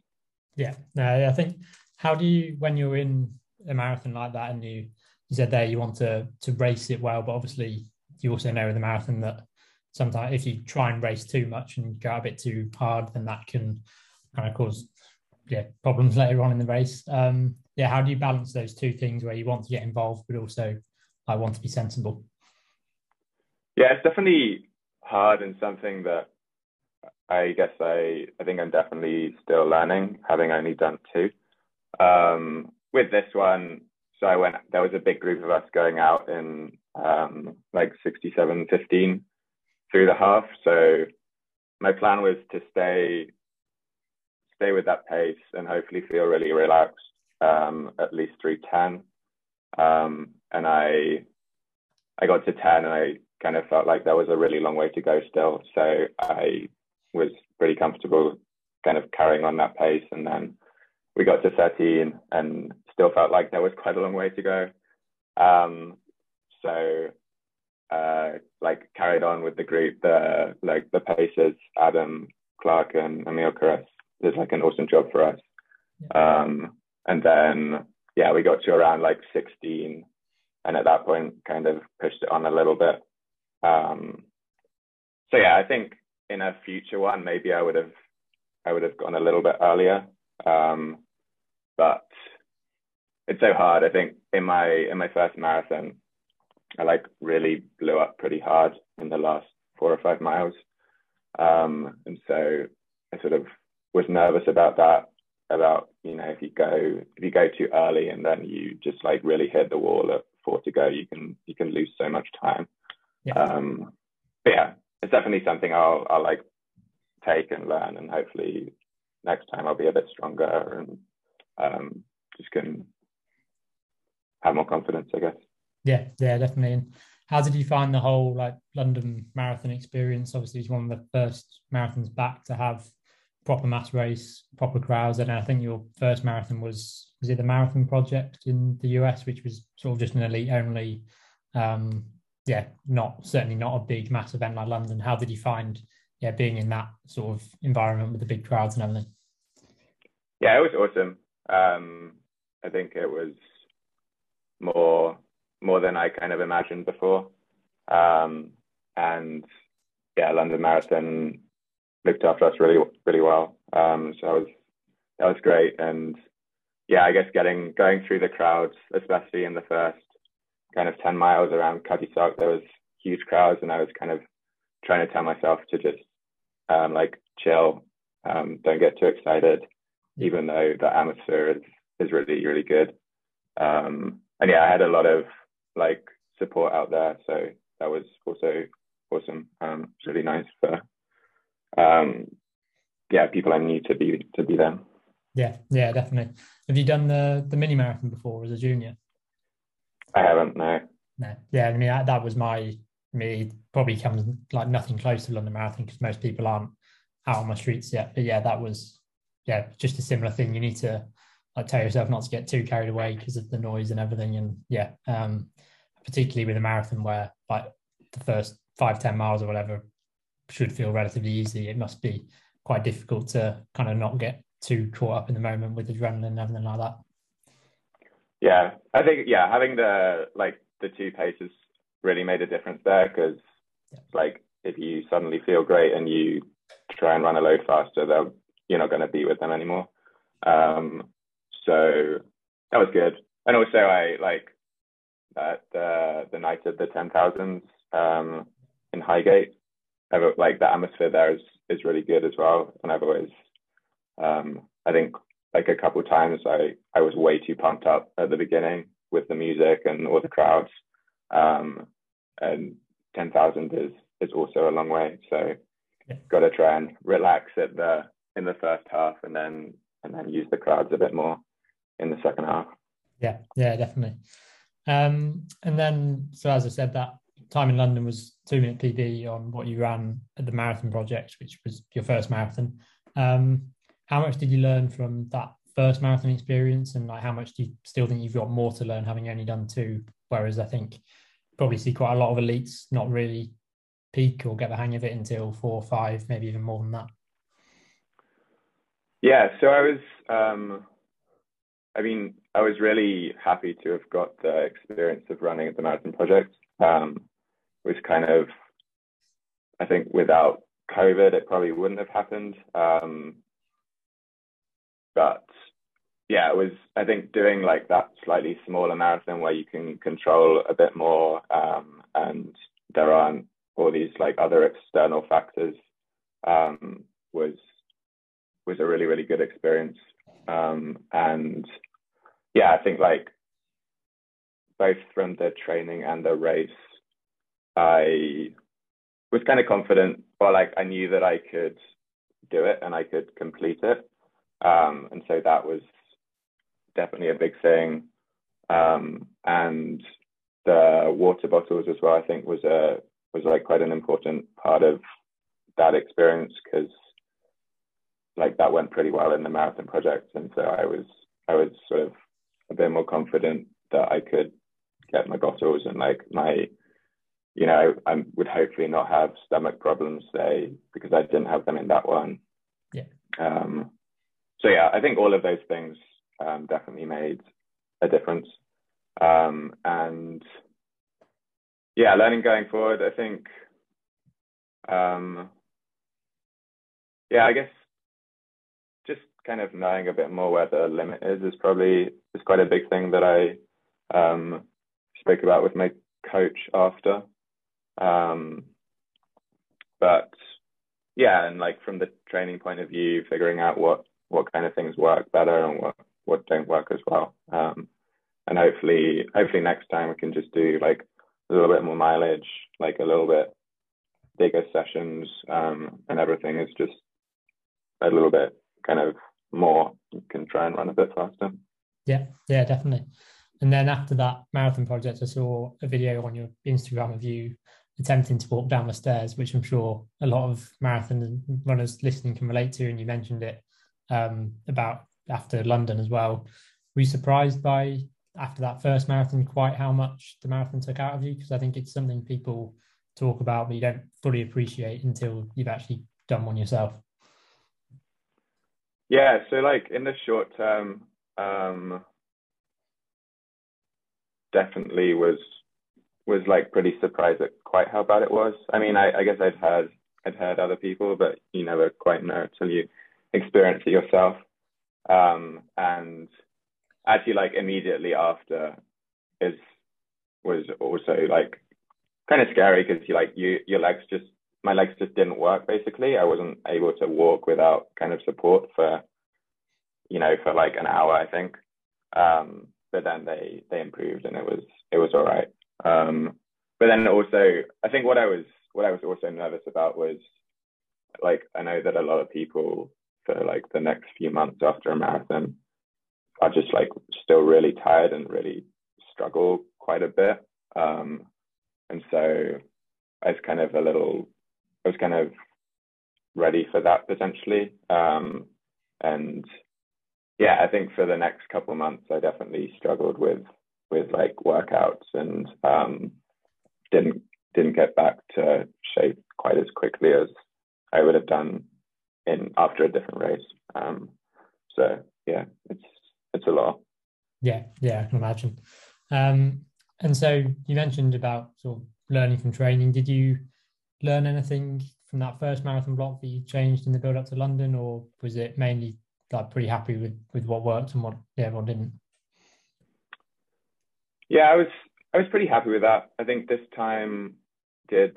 Yeah, no, I think how do you when you're in a marathon like that and you you said there you want to to race it well, but obviously you also know in the marathon that sometimes if you try and race too much and go a bit too hard, then that can kind of cause yeah problems later on in the race. Um, yeah, how do you balance those two things where you want to get involved but also I want to be sensible? Yeah, it's definitely hard and something that I guess I I think I'm definitely still learning, having only done two. Um, with this one, so I went. There was a big group of us going out in um, like 67, 15 through the half. So my plan was to stay stay with that pace and hopefully feel really relaxed um, at least through 10. Um, and I I got to 10 and I kind of felt like there was a really long way to go still. So I was pretty comfortable kind of carrying on that pace. And then we got to 13 and still felt like there was quite a long way to go. Um, so uh, like carried on with the group, the like the paces, Adam, Clark, and Emile Cairess did like an awesome job for us. Yeah. Um, and then yeah, we got to around like 16, and at that point, kind of pushed it on a little bit. Um, so yeah, I think in a future one, maybe I would have I would have gone a little bit earlier. Um, but it's so hard. I think in my in my first marathon, I like really blew up pretty hard in the last four or five miles, um, and so I sort of was nervous about that. About you know if you go if you go too early and then you just like really hit the wall at four to go, you can you can lose so much time. Yeah. Um, but yeah, it's definitely something I'll I'll like take and learn, and hopefully next time I'll be a bit stronger and um, just can have more confidence, I guess. Yeah, yeah, definitely. And how did you find the whole like London marathon experience? Obviously, it's one of the first marathons back to have proper mass race, proper crowds. And I think your first marathon was was it the Marathon Project in the US, which was sort of just an elite only um, yeah, not certainly not a big mass event like London. How did you find yeah being in that sort of environment with the big crowds and everything? Yeah, it was awesome. Um, I think it was more more than I kind of imagined before. Um, and yeah, London Marathon looked after us really really well. Um, so that was that was great. And yeah, I guess getting going through the crowds, especially in the first kind of 10 miles around Sark, there was huge crowds and I was kind of trying to tell myself to just um, like chill, um, don't get too excited, even though the atmosphere is, is really, really good. Um, and yeah, I had a lot of like support out there. So that was also awesome. Um, it's really nice for, people I knew to be, to be there. Yeah, yeah, definitely. Have you done the, the mini marathon before as a junior? I haven't, no. No, yeah, I mean that was my me probably comes like nothing close to London Marathon because most people aren't out on my streets yet. But yeah, that was yeah just a similar thing. You need to like tell yourself not to get too carried away because of the noise and everything. And yeah, um, particularly with a marathon where like the first five ten miles or whatever should feel relatively easy, it must be quite difficult to kind of not get too caught up in the moment with adrenaline and everything like that. Yeah, I think yeah, having the like the two paces really made a difference there because yeah. like if you suddenly feel great and you try and run a load faster, they'll you're not going to be with them anymore. Um, so that was good, and also I like that uh, the night of the ten thousands um, in Highgate. I've, like the atmosphere there is is really good as well, and I've always um, I think like a couple times I I was way too pumped up at the beginning with the music and all the crowds. Um, and ten thousand is is also a long way, so yeah. got to try and relax at the in the first half, and then and then use the crowds a bit more in the second half. Yeah, yeah, definitely. Um, and then, so as I said, that time in London was two minute PB on what you ran at the marathon project, which was your first marathon. Um, how much did you learn from that first marathon experience, and like how much do you still think you've got more to learn, having only done two? Whereas I think probably see quite a lot of elites not really peak or get the hang of it until four or five, maybe even more than that. Yeah, so I was, um, I mean, I was really happy to have got the experience of running at the marathon project. Um, was kind of, I think, without COVID, it probably wouldn't have happened. Um, but yeah, it was, I think, doing like that slightly smaller marathon where you can control a bit more um, and there aren't all these like other external factors um, was was a really really good experience um, and yeah i think like both from the training and the race i was kind of confident or like i knew that i could do it and i could complete it. Um, and so that was definitely a big thing. Um, and the water bottles as well i think was a was like quite an important part of that experience because like that went pretty well in the marathon project. And so i was i was sort of a bit more confident that i could get my bottles and like my you know i would hopefully not have stomach problems say because i didn't have them in that one. Yeah. Um so yeah i think all of those things um, definitely made a difference. Um and yeah learning going forward i think um yeah i guess just kind of knowing a bit more where the limit is is probably is quite a big thing that I um, spoke about with my coach after. Um, but yeah, and like from the training point of view, figuring out what what kind of things work better and what what don't work as well. Um, and hopefully, hopefully next time we can just do like a little bit more mileage, like a little bit bigger sessions, um, and everything is just a little bit kind of more, you can try and run a bit faster. Yeah, yeah, definitely. And then after that marathon project, I saw a video on your Instagram of you attempting to walk down the stairs, which I'm sure a lot of marathon runners listening can relate to. And you mentioned it um, about after London as well. Were you surprised by after that first marathon quite how much the marathon took out of you? Because I think it's something people talk about, but you don't fully appreciate until you've actually done one yourself. Yeah, so like in the short term, um, definitely was was like pretty surprised at quite how bad it was. I mean, I, I guess I'd heard I'd heard other people, but you never quite know until you experience it yourself. Um, and actually, like immediately after, is was also like kind of scary because you like you your legs just my legs just didn't work basically. I wasn't able to walk without kind of support for, you know, for like an hour, I think. Um, but then they they improved and it was it was all right. Um, but then also, I think what I was what I was also nervous about was like I know that a lot of people for like the next few months after a marathon are just like still really tired and really struggle quite a bit. Um, and so I was kind of a little I was kind of ready for that potentially. Um, and yeah, I think for the next couple months, I definitely struggled with with like workouts and um, didn't didn't get back to shape quite as quickly as I would have done in after a different race. Um, so yeah, it's it's a lot. Yeah, yeah, I can imagine. Um, and so you mentioned about sort of learning from training. Did you learn anything from that first marathon block that you changed in the build up to London, or was it mainly like pretty happy with with what worked and what yeah what didn't? Yeah, I was I was pretty happy with that. I think this time did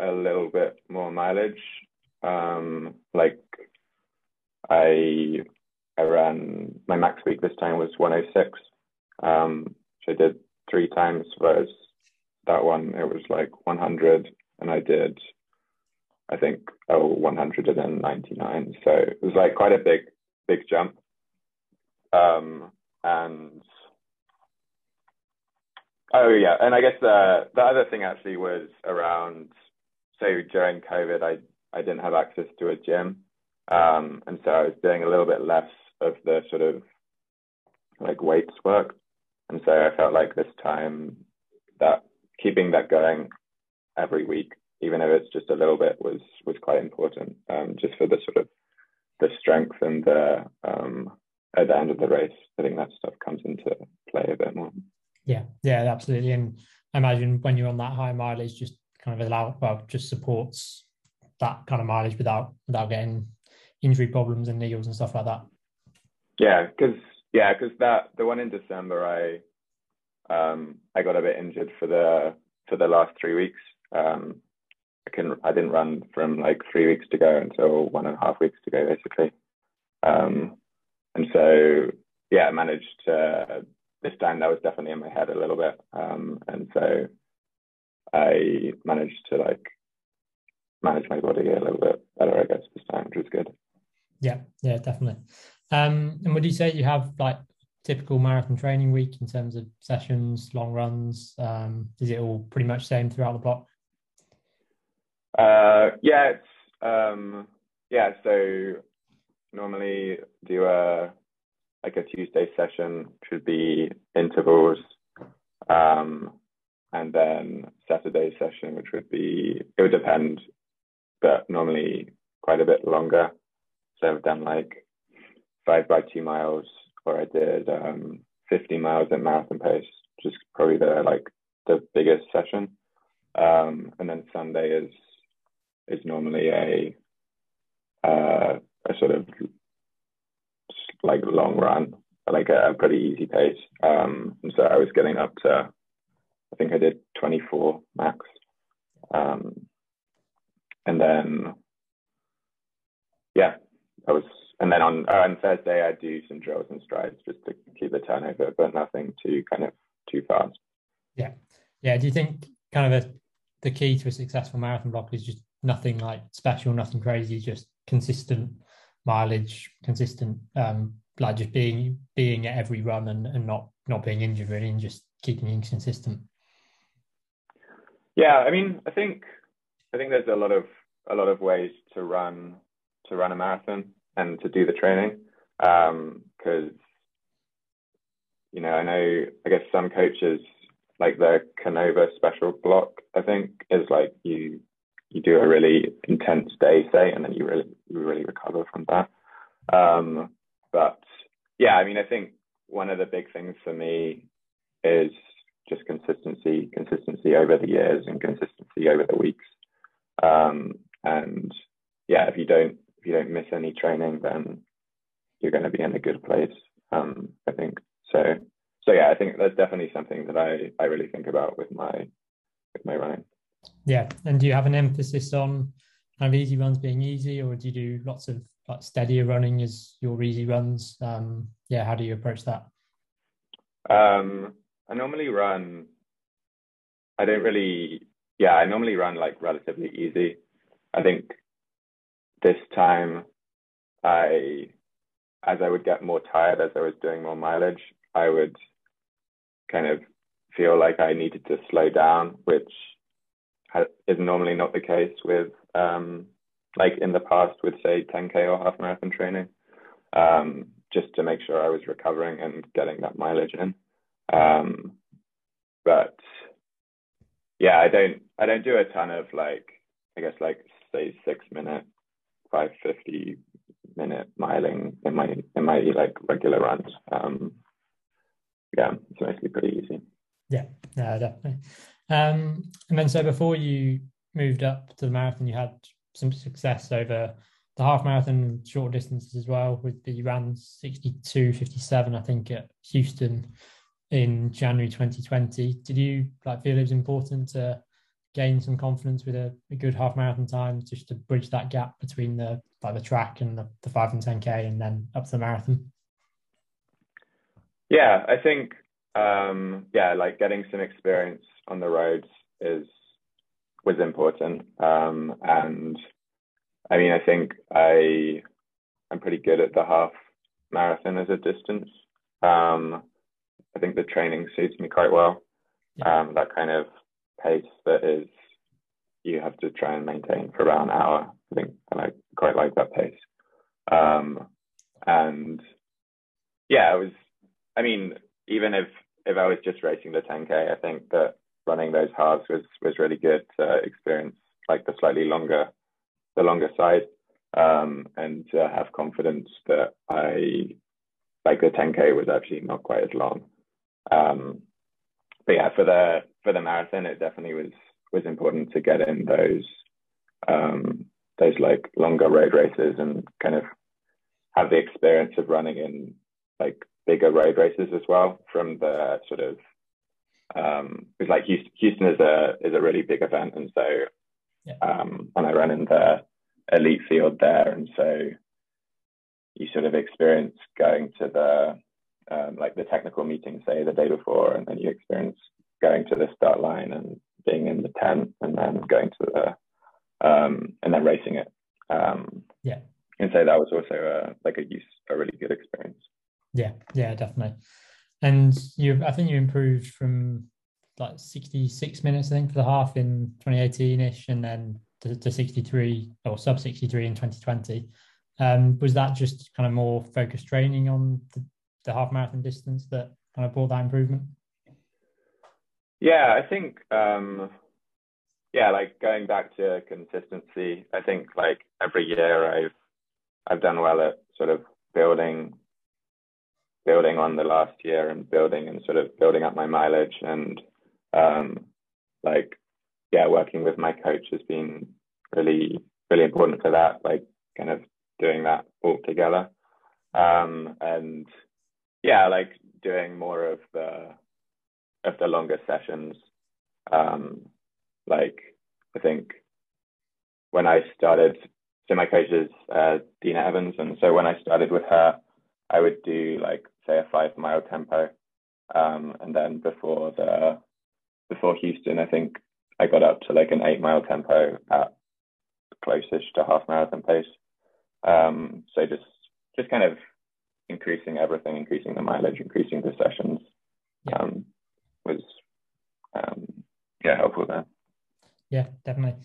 a little bit more mileage. Um, like I I ran my max week this time was 106. Um, so I did three times, whereas that one it was like 100 and I did, I think, oh, 199. So it was like quite a big, big jump. Um, and Oh yeah, and I guess the the other thing actually was around. So during COVID, I I didn't have access to a gym, um, and so I was doing a little bit less of the sort of like weights work, and so I felt like this time that keeping that going every week, even if it's just a little bit, was was quite important, um, just for the sort of the strength and the um, at the end of the race. I think that stuff comes into play a bit more. Yeah, yeah, absolutely. And I imagine when you're on that high mileage, just kind of allow well, just supports that kind of mileage without without getting injury problems and needles and stuff like that. Yeah, because yeah, because that the one in December, I um, I got a bit injured for the for the last three weeks. Um, I can I didn't run from like three weeks to go until one and a half weeks to go, basically. Um, and so yeah, I managed to this time that was definitely in my head a little bit, um, and so I managed to like manage my body a little bit better, I guess, this time, which was good. Yeah, yeah, definitely. Um, and would you say you have like typical marathon training week in terms of sessions, long runs? Um, is it all pretty much same throughout the block? Uh, yeah, it's um, yeah. So normally do a like a Tuesday session, should be intervals, um, and then Saturday session, which would be it would depend, but normally quite a bit longer. So I've done like five by two miles, or I did um, 50 miles at marathon pace, which is probably the like the biggest session. Um, and then Sunday is is normally a uh, a sort of like long run, like a, a pretty easy pace. Um, and so I was getting up to, I think I did 24 max. Um, and then, yeah, I was and then on uh, on Thursday I do some drills and strides just to keep the turnover, but nothing too kind of too fast. Yeah, yeah. Do you think kind of a, the key to a successful marathon block is just nothing like special, nothing crazy, just consistent mileage, consistent um, like just being being at every run and, and not not being injured really, and just keeping it consistent. Yeah, I mean, I think I think there's a lot of a lot of ways to run to run a marathon and to do the training because um, you know I know I guess some coaches like the Canova special block I think is like you you do a really intense day say and then you really you really recover from that um, but yeah I mean I think one of the big things for me is just consistency consistency over the years and consistency over the weeks um, and yeah if you don't if you don't miss any training, then you're going to be in a good place. Um, I think so. So yeah, I think that's definitely something that I I really think about with my with my running. Yeah, and do you have an emphasis on kind of easy runs being easy, or do you do lots of like steadier running as your easy runs? Um, yeah, how do you approach that? Um, I normally run. I don't really. Yeah, I normally run like relatively easy. I think this time I as I would get more tired as I was doing more mileage, I would kind of feel like I needed to slow down, which is normally not the case with um, like in the past with say 10k or half marathon training, um, just to make sure I was recovering and getting that mileage in. Um, but yeah, I don't I don't do a ton of like I guess like say six minute 550 minute miling in my in my like regular runs. Um, yeah, it's mostly pretty easy. Yeah, yeah, definitely. Um, and then so before you moved up to the marathon, you had some success over the half marathon, short distances as well. With the you ran 62, 57, I think, at Houston in January 2020. Did you like feel it was important to gain some confidence with a, a, good half marathon time just to bridge that gap between the like the track and the, the 5 and 10k and then up to the marathon yeah i think um yeah like getting some experience on the roads is was important um and i mean i think i i'm pretty good at the half marathon as a distance um i think the training suits me quite well Yeah. Um, that kind of pace that is you have to try and maintain for about an hour. I think and I quite like that pace. Um, and yeah, it was. I mean, even if if I was just racing the 10k, I think that running those halves was was really good to experience like the slightly longer the longer side um, and uh, have confidence that I like the 10k was actually not quite as long. Um, but yeah, for the for the marathon, it definitely was was important to get in those um, those like longer road races and kind of have the experience of running in like bigger road races as well from the sort of um because like Houston, Houston is a is a really big event. And so yeah. um and I ran in the elite field there and so you sort of experience going to the um, like the technical meeting say the day before and then you experience going to the start line and being in the tent and then going to the um and then racing it. Um yeah. and so that was also a, like a use a really good experience yeah yeah definitely. And you i think you improved from like 66 minutes i think for the half in 2018ish and then to, to 63 or sub 63 in 2020 um, was that just kind of more focused training on the, the half marathon distance that kind of brought that improvement? Yeah i think um yeah like going back to consistency i think like every year i've I've done well at sort of building building on the last year and building and sort of building up my mileage and um, like yeah working with my coach has been really really important for that like kind of doing that all together. Um, and yeah like doing more of the of the longer sessions. Um, like I think when I started so my coach is uh, Dina Evans, and so when I started with her, I would do like say a five mile tempo, um, and then before the before Houston, I think I got up to like an eight mile tempo at closest to half marathon pace. Um, so just just kind of increasing everything, increasing the mileage, increasing the sessions um, was um, yeah helpful there. Yeah, definitely.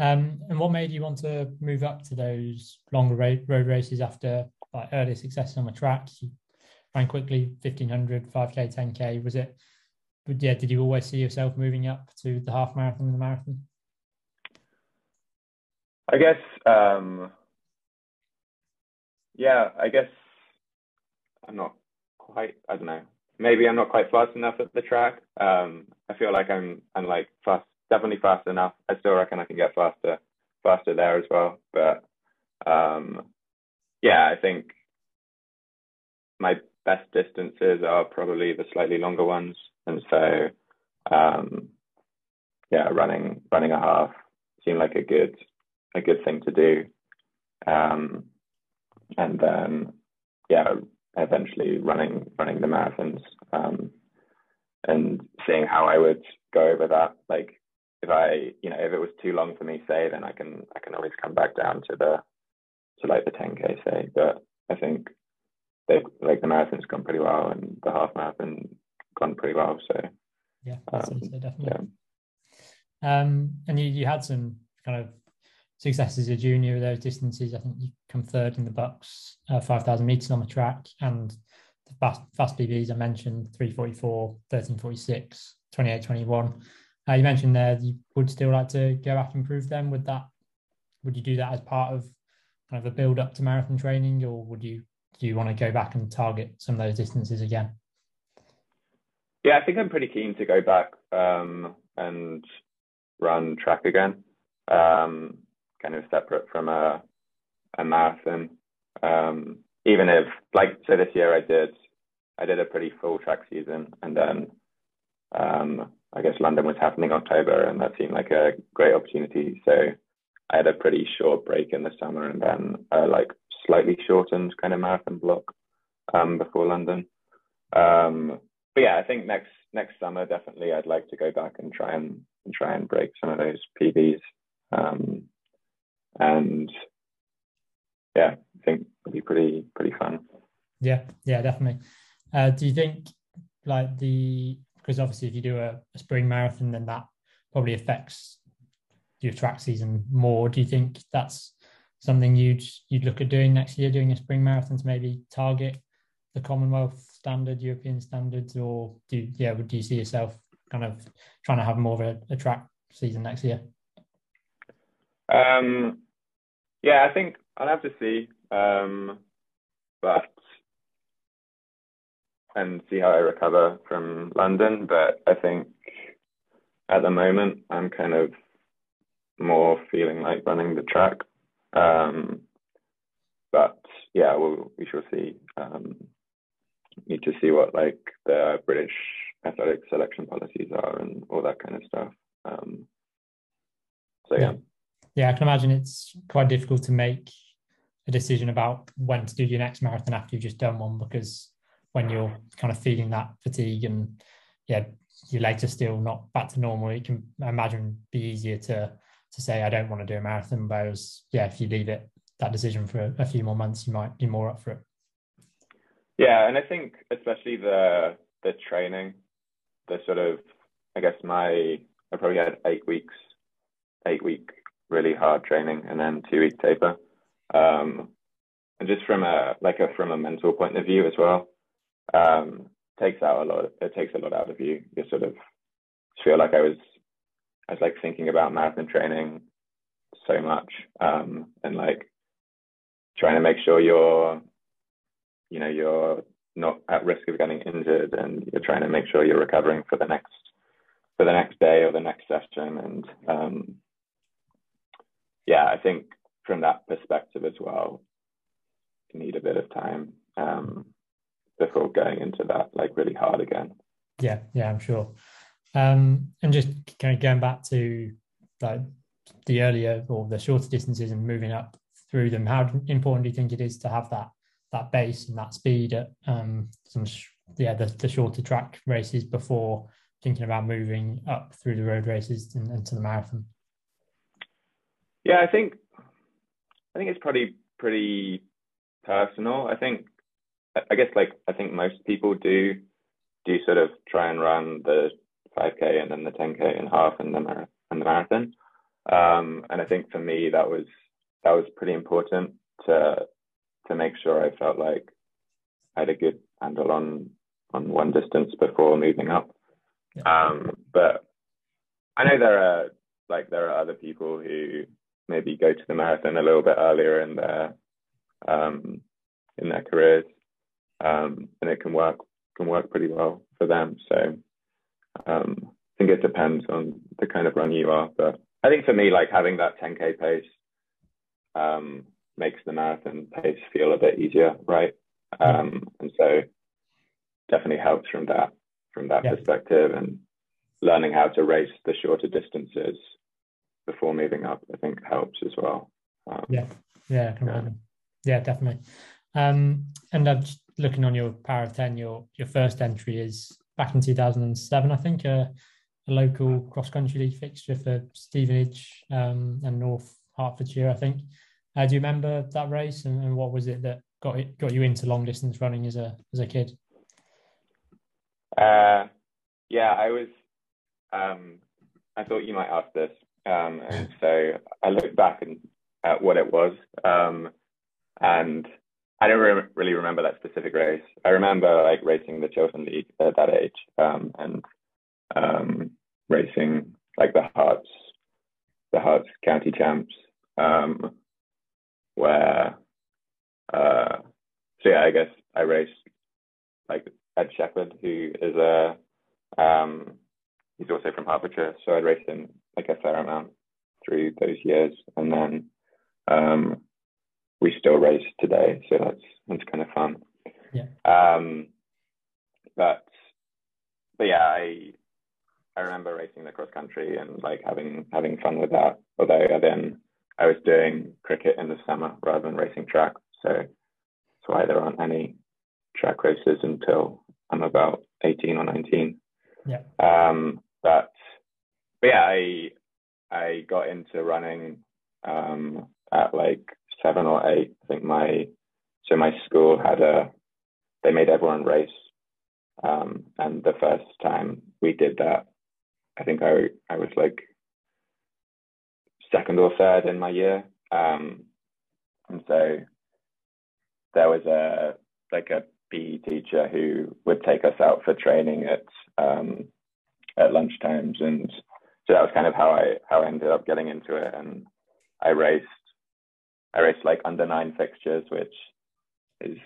Um, and what made you want to move up to those longer road, road races after like early success on the track? You ran quickly, 1500, 5k, 10k. Was it, but yeah, did you always see yourself moving up to the half marathon and the marathon? I guess, um, yeah, I guess I'm not quite, I don't know, maybe I'm not quite fast enough at the track. Um, I feel like I'm, I'm like fast definitely fast enough. I still reckon I can get faster, faster there as well. But um, yeah, I think my best distances are probably the slightly longer ones, and so um, yeah, running running a half seemed like a good a good thing to do. Um, and then yeah, eventually running running the marathons um, and seeing how I would go over that. Like if I, you know, if it was too long for me, say, then I can I can always come back down to the to like the 10k, say. But I think they like the marathon's gone pretty well, and the half marathon gone pretty well. So yeah, um, so, definitely. Yeah. Um, and you you had some kind of successes as a junior with those distances. I think you come third in the BUCS, uh, 5,000 meters on the track, and the fast, fast PBs I mentioned 344, 1346, 2821. Uh, you mentioned there you would still like to go back and improve them. Would that would you do that as part of kind of a build up to marathon training, or would you do you want to go back and target some of those distances again? Yeah, I think I'm pretty keen to go back um, and run track again, um, kind of separate from a a marathon. Um, even if, like, so this year I did I did a pretty full track season, and then um, I guess London was happening October, and that seemed like a great opportunity. So I had a pretty short break in the summer, and then like slightly shortened kind of marathon block um, before London. Um, but yeah, I think next next summer definitely I'd like to go back and try and, and try and break some of those PBs. Um, and yeah, I think it'll be pretty pretty fun. Yeah, yeah, definitely. Uh, do you think like the because obviously if you do a, a spring marathon, then that probably affects your track season more. Do you think that's something you'd you'd look at doing next year, doing a spring marathon to maybe target the Commonwealth standard, European standards, or do you, yeah, do you see yourself kind of trying to have more of a, a track season next year? Um, yeah, I think I'll have to see, um, but and see how I recover from London. But I think at the moment I'm kind of more feeling like running the track. Um, but yeah, we'll, we shall see. Um, need to see what like the British athletic selection policies are and all that kind of stuff. Um, so yeah. yeah. I can imagine it's quite difficult to make a decision about when to do your next marathon after you've just done one because when you're kind of feeling that fatigue and yeah, your legs are still not back to normal, it can I imagine be easier to to say I don't want to do a marathon. Whereas yeah, if you leave it that decision for a, a few more months, you might be more up for it. Yeah, and I think especially the the training, the sort of I guess my I probably had eight weeks, eight week really hard training and then two week taper. Um, and just from a like a from a mental point of view as well, um, takes out a lot. It takes a lot out of you. You sort of feel like I was I was like thinking about marathon training so much um, and like trying to make sure you're you know you're not at risk of getting injured and you're trying to make sure you're recovering for the next for the next day or the next session. And um, yeah i think from that perspective as well you need a bit of time um, before going into that like really hard again. Yeah yeah i'm sure um, and just kind of going back to like the earlier or the shorter distances and moving up through them how important do you think it is to have that that base and that speed at um, some yeah the, the shorter track races before thinking about moving up through the road races and into the marathon? Yeah i think i think it's probably pretty personal. I think i guess like i think most people do do sort of try and run the 5k and then the 10k and half and the, mar- and the marathon um, and i think for me that was that was pretty important to to make sure I felt like I had a good handle on on one distance before moving up. Um, but I know there are like there are other people who maybe go to the marathon a little bit earlier in their um, in their careers, um, and it can work can work pretty well for them. So um, I think it depends on the kind of run you are, but I think for me, like having that 10k pace um, makes the marathon pace feel a bit easier, right? Um, and so definitely helps from that from that yeah. perspective and learning how to race the shorter distances before moving up, I think helps as well. Um, yeah, yeah, yeah. yeah, definitely. Um, and I'm looking on your Power of Ten. Your your first entry is back in 2007, I think, a, a local cross country league fixture for Stevenage um, and North Hertfordshire, I think. Uh, do you remember that race and, and, what was it that got it, got you into long distance running as a as a kid? Uh, yeah, I was. Um, I thought you might ask this, um, and so I looked back and at what it was, um, and I don't re- really remember that specific race. I remember like racing the Chiltern League at that age, um, and um, racing like the Herts, the Herts County Champs. Um, where uh, so yeah, I guess I raced like Ed Shepherd, who is a um, he's also from Hertfordshire, so I'd raced him like a fair amount through those years, and then um, we still race today, so that's that's kind of fun. Yeah. Um, but but yeah, I I remember racing the cross country and like having having fun with that. Although I then I was doing cricket in the summer rather than racing track. So that's why there aren't any track races until I'm about 18 or 19. Yeah. Um, but, but yeah, I I got into running um, at like seven or eight. I think my so my school had a they made everyone race Um, and the first time we did that, I think I I was like second or third in my year. Um, and so there was a like a PE teacher who would take us out for training at um, at lunch times, and so that was kind of how I how I ended up getting into it. And I raced I raced like under nine fixtures, which is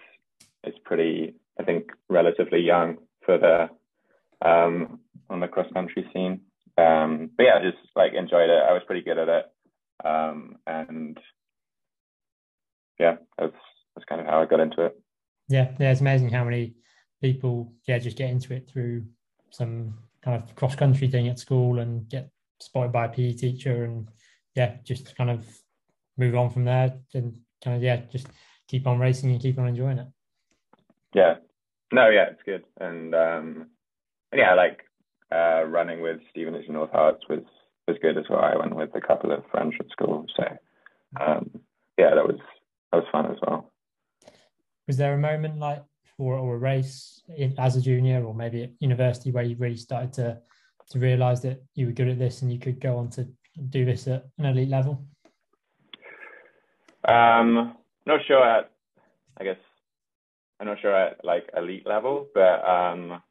is pretty I think relatively young for the um, on the cross country scene. Um, but yeah, I just like enjoyed it. I was pretty good at it, um, and yeah, that's that's kind of how I got into it. Yeah, yeah, it's amazing how many people yeah just get into it through some kind of cross country thing at school and get spotted by a PE teacher and yeah, just kind of move on from there and kind of yeah, just keep on racing and keep on enjoying it. Yeah, no, yeah, it's good, and um, and yeah, like uh, running with Stevenage and North Herts was was good as well. I went with a couple of friends at school, so um, yeah, that was that was fun as well. Was there a moment like or, or a race in, as a junior or maybe at university where you really started to to realize that you were good at this and you could go on to do this at an elite level? Um, not sure at, I guess, I'm not sure at like elite level, but um,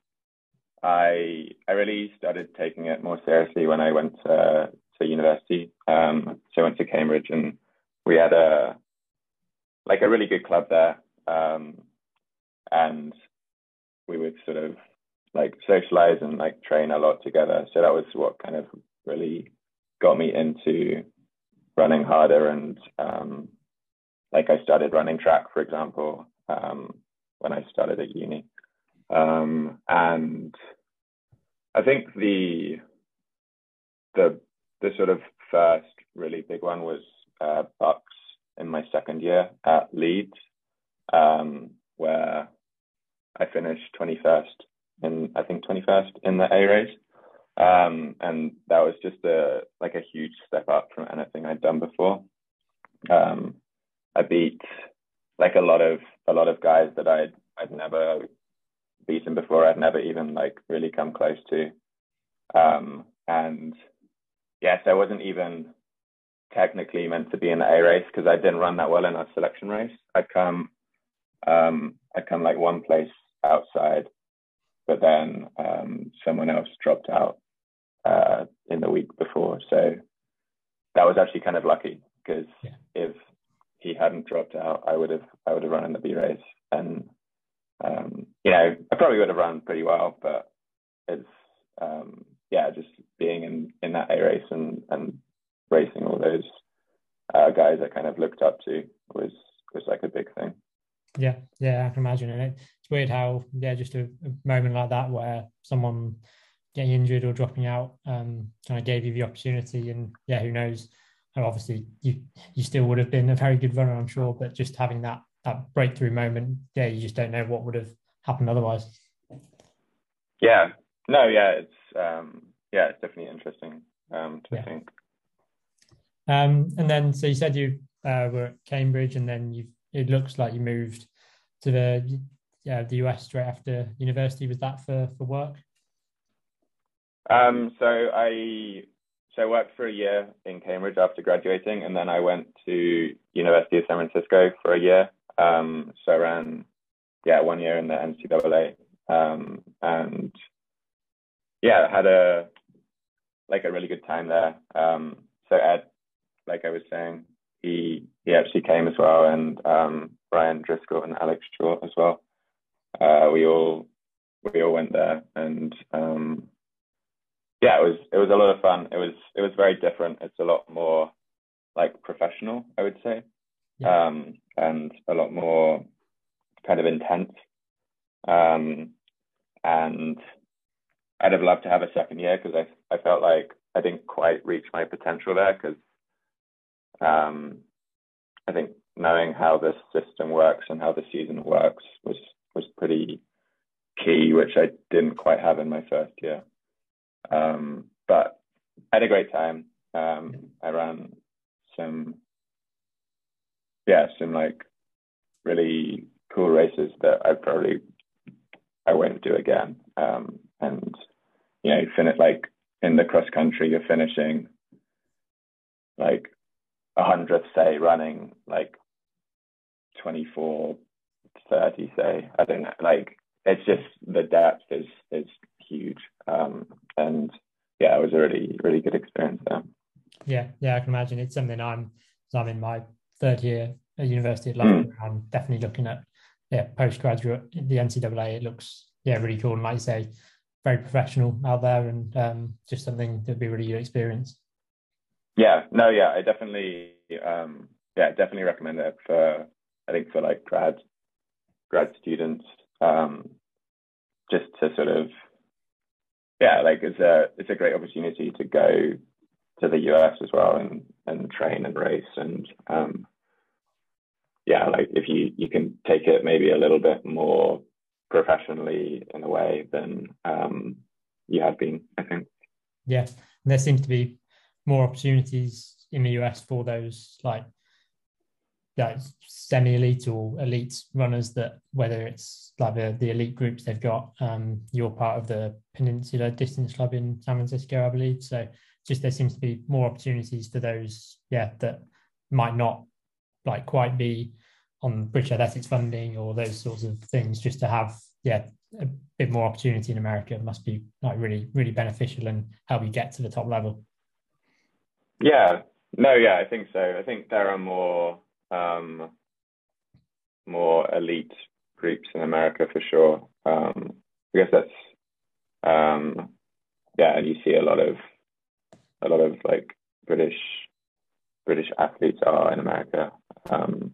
I I really started taking it more seriously when I went to, to university. Um, so I went to Cambridge and we had a like a really good club there, um, and we would sort of like socialize and like train a lot together. So that was what kind of really got me into running harder and um, like I started running track, for example, um, when I started at uni. Um, and I think the the the sort of first really big one was uh, BUCS in my second year at Leeds, um, where I finished 21st in I think 21st in the A race. Um, and that was just a like a huge step up from anything I'd done before. Um, I beat like a lot of a lot of guys that I'd I'd never beaten before. I'd never even like really come close to. Um, and yes, I wasn't even technically meant to be in the A race because I didn't run that well in our selection race. I'd come um, I'd come like one place outside, but then um, someone else dropped out uh, in the week before. So that was actually kind of lucky because yeah. if he hadn't dropped out, I would have I would have run in the B race, and um, you know I probably would have run pretty well, but it's um, yeah, just being in in that A race and and racing all those uh, guys I kind of looked up to was was like a big thing. Yeah, yeah, I can imagine it. It's weird how yeah, just a, a moment like that where someone getting injured or dropping out um, kind of gave you the opportunity, and yeah, who knows and obviously you you still would have been a very good runner, I'm sure, but just having that that breakthrough moment, yeah, you just don't know what would have happened otherwise. Yeah, no, yeah, it's um, yeah, it's definitely interesting um, to yeah. think. Um, and then, so you said you uh, were at Cambridge, and then you it looks like you moved to the yeah the US straight after university. Was that for for work? Um, so I so I worked for a year in Cambridge after graduating, and then I went to University of San Francisco for a year. Um, so I ran, yeah, one year in the NCAA, um, and yeah, had a like a really good time there. Um, so Ed, like I was saying, he he actually came as well, and um, Brian Driscoll and Alex Short as well. Uh, we all we all went there, and um, yeah, it was it was a lot of fun. It was it was very different. It's a lot more like professional, I would say, yeah. um, and a lot more kind of intense. Um, and I'd have loved to have a second year because I I felt like I didn't quite reach my potential there because um, I think knowing how the system works and how the season works was was pretty key, which I didn't quite have in my first year. Um, but I had a great time. Um, I ran some, yeah, some like really cool races that I probably I won't do again. Um, and you know, finish like in the cross country, you're finishing like a hundredth, say, running like 24, 30, say. I don't know. Like it's just the depth is is huge. Um, and yeah, it was a really really good experience there. Yeah, yeah, I can imagine. It's something I'm. I'm in my third year at University of London. Mm. I'm definitely looking at yeah postgraduate the NCAA. It looks yeah really cool and like you say, very professional out there, and um, just something that'd be really good experience. Yeah, no, yeah, I definitely, um, yeah, definitely recommend it for I think for like grad grad students, um, just to sort of yeah, like it's a it's a great opportunity to go to the US as well and and train and race and um, yeah, like if you you can take it maybe a little bit more professionally in a way than um, you have been, I think. Yeah, there seems to be more opportunities in the US for those like like semi-elite or elite runners that whether it's like the, the elite groups they've got um you're part of the peninsula distance club in san francisco i believe. So just there seems to be more opportunities for those yeah that might not like quite be on british athletics funding or those sorts of things just to have yeah a bit more opportunity in america. Must be like really really beneficial and help you get to the top level. Yeah. No yeah i think so. I think there are more um, more elite groups in America for sure. Um, I guess that's um, yeah, and you see a lot of a lot of like British British athletes are in America um,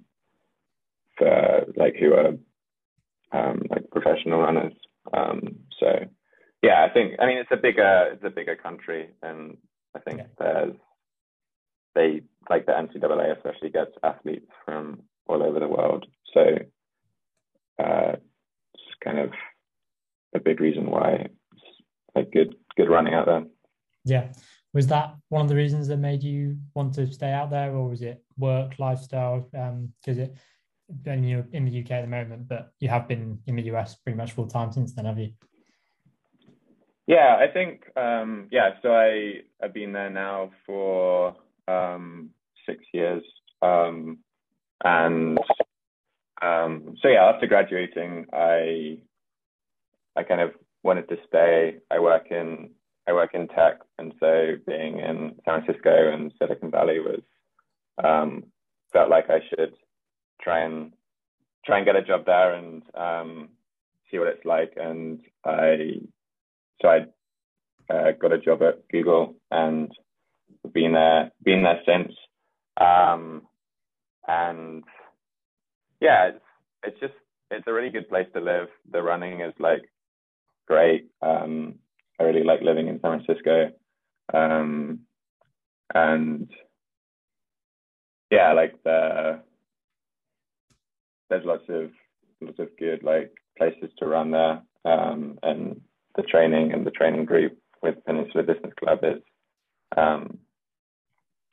for like who are um, like professional runners. Um, so yeah, I think I mean it's a bigger it's a bigger country, and I think there's they like the NCAA especially gets athletes from all over the world. So uh, it's kind of a big reason why it's like good good running out there. Yeah. Was that one of the reasons that made you want to stay out there, or was it work lifestyle? Because um, it, when you're in the UK at the moment, but you have been in the US pretty much full time since then, have you? Yeah, I think um, yeah. So I I've been there now for um, six years. Um, and um, so yeah, after graduating, I I kind of wanted to stay. I work in I work in tech, and so being in San Francisco and Silicon Valley was um, felt like I should try and try and get a job there and um, see what it's like. And I so I uh, got a job at Google and been there been there since. Um, and yeah, it's it's just it's a really good place to live. The running is like great. Um, I really like living in San Francisco. Um, and yeah, like the there's lots of lots of good like places to run there. Um, and the training and the training group with Peninsula Distance Club is um,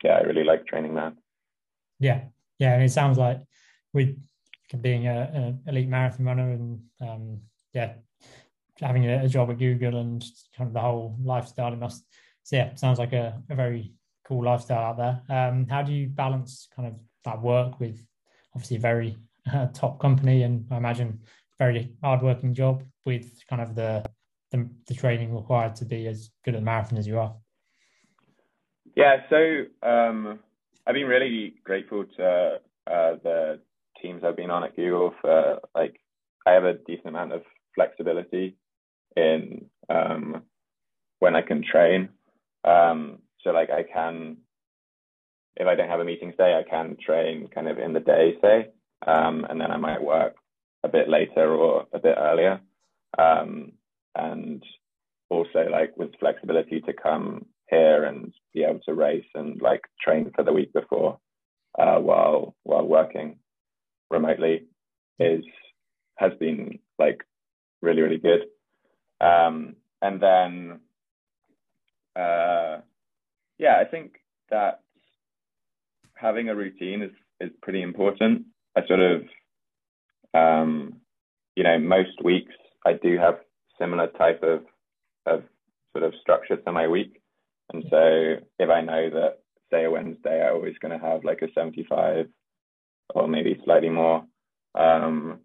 yeah, I really like training that. Yeah, yeah, and it sounds like with being a, a elite marathon runner and um, yeah, having a, a, job at Google and kind of the whole lifestyle, it must. So yeah, sounds like a, a very cool lifestyle out there. Um, how do you balance kind of that work with obviously a very uh, top company and I imagine very hardworking job with kind of the, the the training required to be as good at the marathon as you are? Yeah, so um, I've been really grateful to uh, the teams I've been on at Google for like I have a decent amount of flexibility in um, when I can train. Um, so like I can, if I don't have a meeting day, I can train kind of in the day, say, um, and then I might work a bit later or a bit earlier. Um, and also like with flexibility to come here and be able to race and like train for the week before uh, while while working remotely is has been like really really good um, and then uh, yeah i think that having a routine is is pretty important i sort of um, you know most weeks I do have similar type of of sort of structure to my week. And so if I know that say a Wednesday I'm always going to have like a 75 or maybe slightly more um,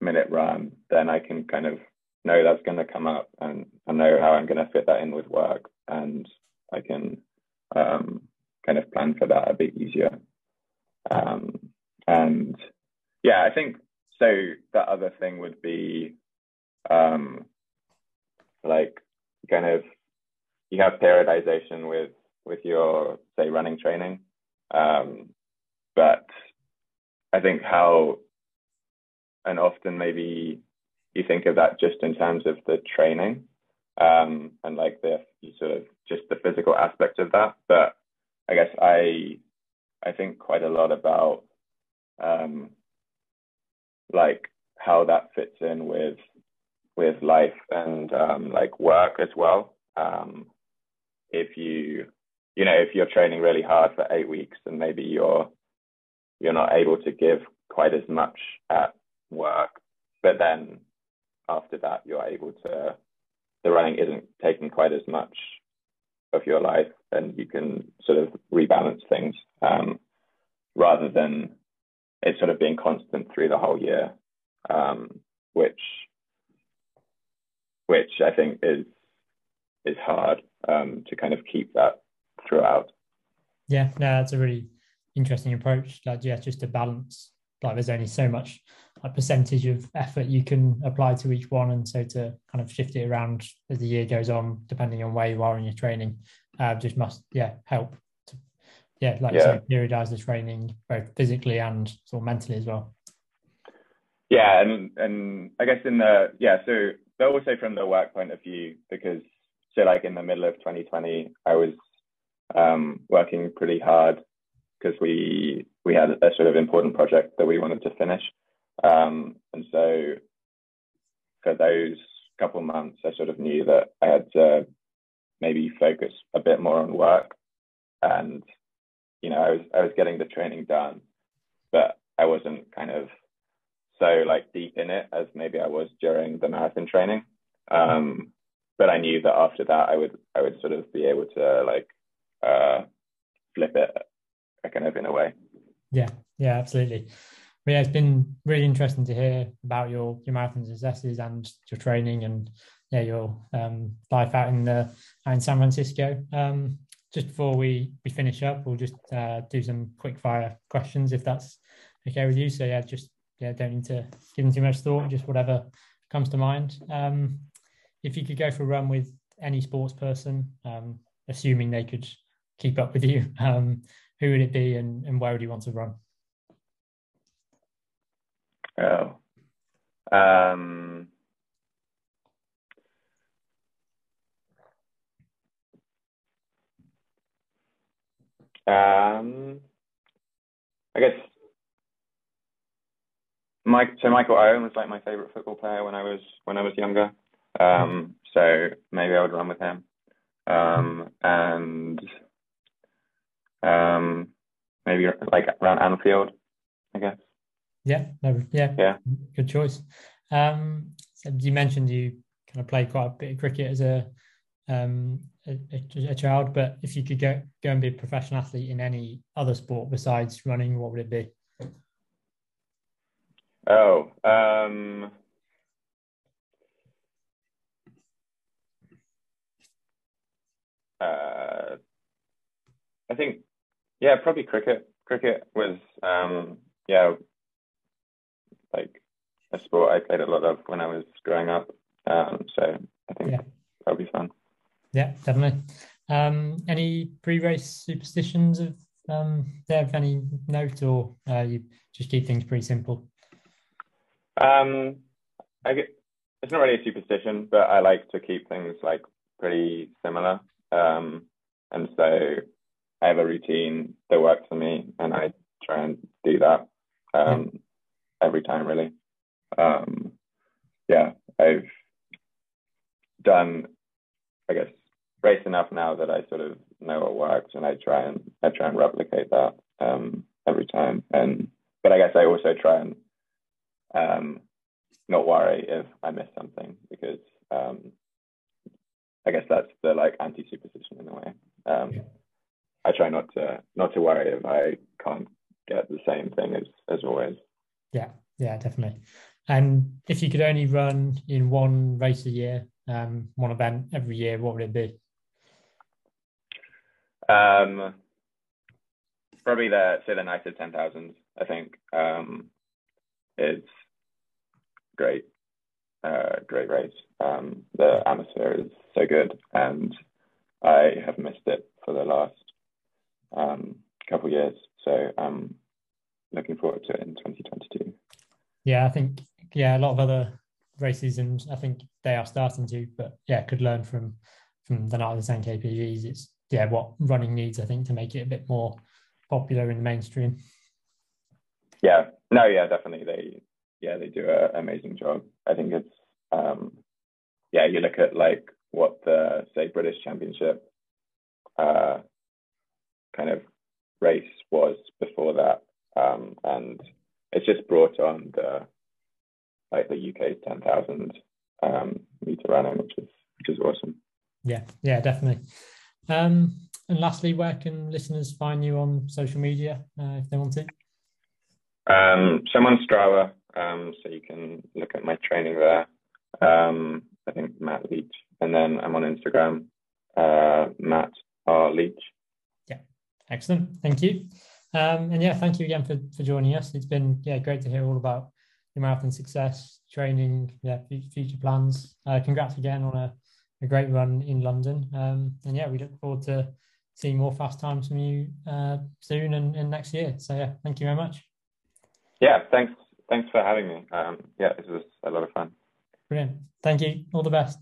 minute run, then I can kind of know that's going to come up and I know how I'm going to fit that in with work and I can um, kind of plan for that a bit easier. Um, and yeah, I think so. The other thing would be um, like kind of you have periodization with with your say running training, um, but I think how and often maybe you think of that just in terms of the training um, and like the sort of just the physical aspect of that. But I guess I I think quite a lot about um, like how that fits in with with life and um, like work as well. Um, if you you know if you're training really hard for eight weeks and maybe you're you're not able to give quite as much at work, but then after that you're able to the running isn't taking quite as much of your life and you can sort of rebalance things um, rather than it sort of being constant through the whole year, um, which which I think is is hard um, to kind of keep that throughout. Yeah, no, that's a really interesting approach. Like, yeah, just to balance. Like, there's only so much like percentage of effort you can apply to each one, and so to kind of shift it around as the year goes on, depending on where you are in your training, uh, just must yeah help. To, yeah, like yeah. say, periodize the training both physically and sort of mentally as well. Yeah, and and I guess in the yeah, so but also from the work point of view, because so like in the middle of 2020, I was um, working pretty hard because we we had a sort of important project that we wanted to finish, um, and so for those couple months, I sort of knew that I had to maybe focus a bit more on work, and you know I was I was getting the training done, but I wasn't kind of so like deep in it as maybe I was during the marathon training. Um, but I knew that after that I would I would sort of be able to like uh, flip it kind of in a way. Yeah, yeah, absolutely. But yeah, it's been really interesting to hear about your your marathon successes and your training and yeah your um, life out in the out in San Francisco. Um, just before we we finish up, we'll just uh, do some quick fire questions if that's okay with you. So yeah, just yeah, don't need to give them too much thought, just whatever comes to mind. Um, if you could go for a run with any sports person, um, assuming they could keep up with you, um, who would it be and, and where would you want to run? Oh, um, um, I guess Mike, so Michael Owen was like my favorite football player when I was when I was younger. Um, so maybe I would run with him. Um, and um, maybe like around Anfield, I guess. Yeah, no, yeah, yeah, good choice. Um, so you mentioned you kind of played quite a bit of cricket as a um, a, a, child, but if you could go go and be a professional athlete in any other sport besides running, what would it be? Oh, um, uh, I think, yeah, probably cricket. Cricket was, um, yeah, like a sport I played a lot of when I was growing up. Um, so I think yeah. that'll be fun. Yeah, definitely. Um, any pre-race superstitions of um, there of any note, or uh, you just keep things pretty simple? Um, I get, it's not really a superstition, but I like to keep things like pretty similar. Um, and so I have a routine that works for me, and I try and do that um, every time, really. Um, yeah, I've done, I guess, race enough now that I sort of know what works, and I try and I try and replicate that um, every time. And but I guess I also try and um, not worry if I miss something because um, I guess that's the like anti superstition in a way. Um, yeah. I try not to not to worry if I can't get the same thing as as always. Yeah, yeah, definitely. And if you could only run in one race a year, um, one event every year, what would it be? Um, probably the say the night of ten thousand. I think um, it's great, uh, great race. Um, the atmosphere is so good, and I have missed it for the last um, couple years. So I'm looking forward to it in 2022. Yeah, I think yeah, a lot of other races, and I think they are starting to, but yeah, could learn from from the night of the 10 K PBs. It's yeah, what running needs, I think, to make it a bit more popular in the mainstream. Yeah, no, yeah, definitely. They yeah, they do an amazing job. I think it's um, yeah, you look at like what the say British Championship uh, kind of race was before that, um, and it's just brought on the like the UK's ten thousand um, meter running, which is which is awesome. Yeah, yeah, definitely. Um, and lastly, where can listeners find you on social media uh, if they want to? Um, so I'm on Strava, um, so you can look at my training there. Um, I think Matt Leach, and then I'm on Instagram, uh, Matt R Leach. Yeah, excellent. Thank you. Um, and yeah, thank you again for, for joining us. It's been yeah great to hear all about your marathon success, training, yeah, future plans. Uh, congrats again on a, a great run in London. Um, and yeah, we look forward to seeing more fast times from you uh, soon and, and next year. So yeah, thank you very much. Yeah, thanks. Thanks for having me. Um, yeah, it was a lot of fun. Brilliant. Thank you. All the best.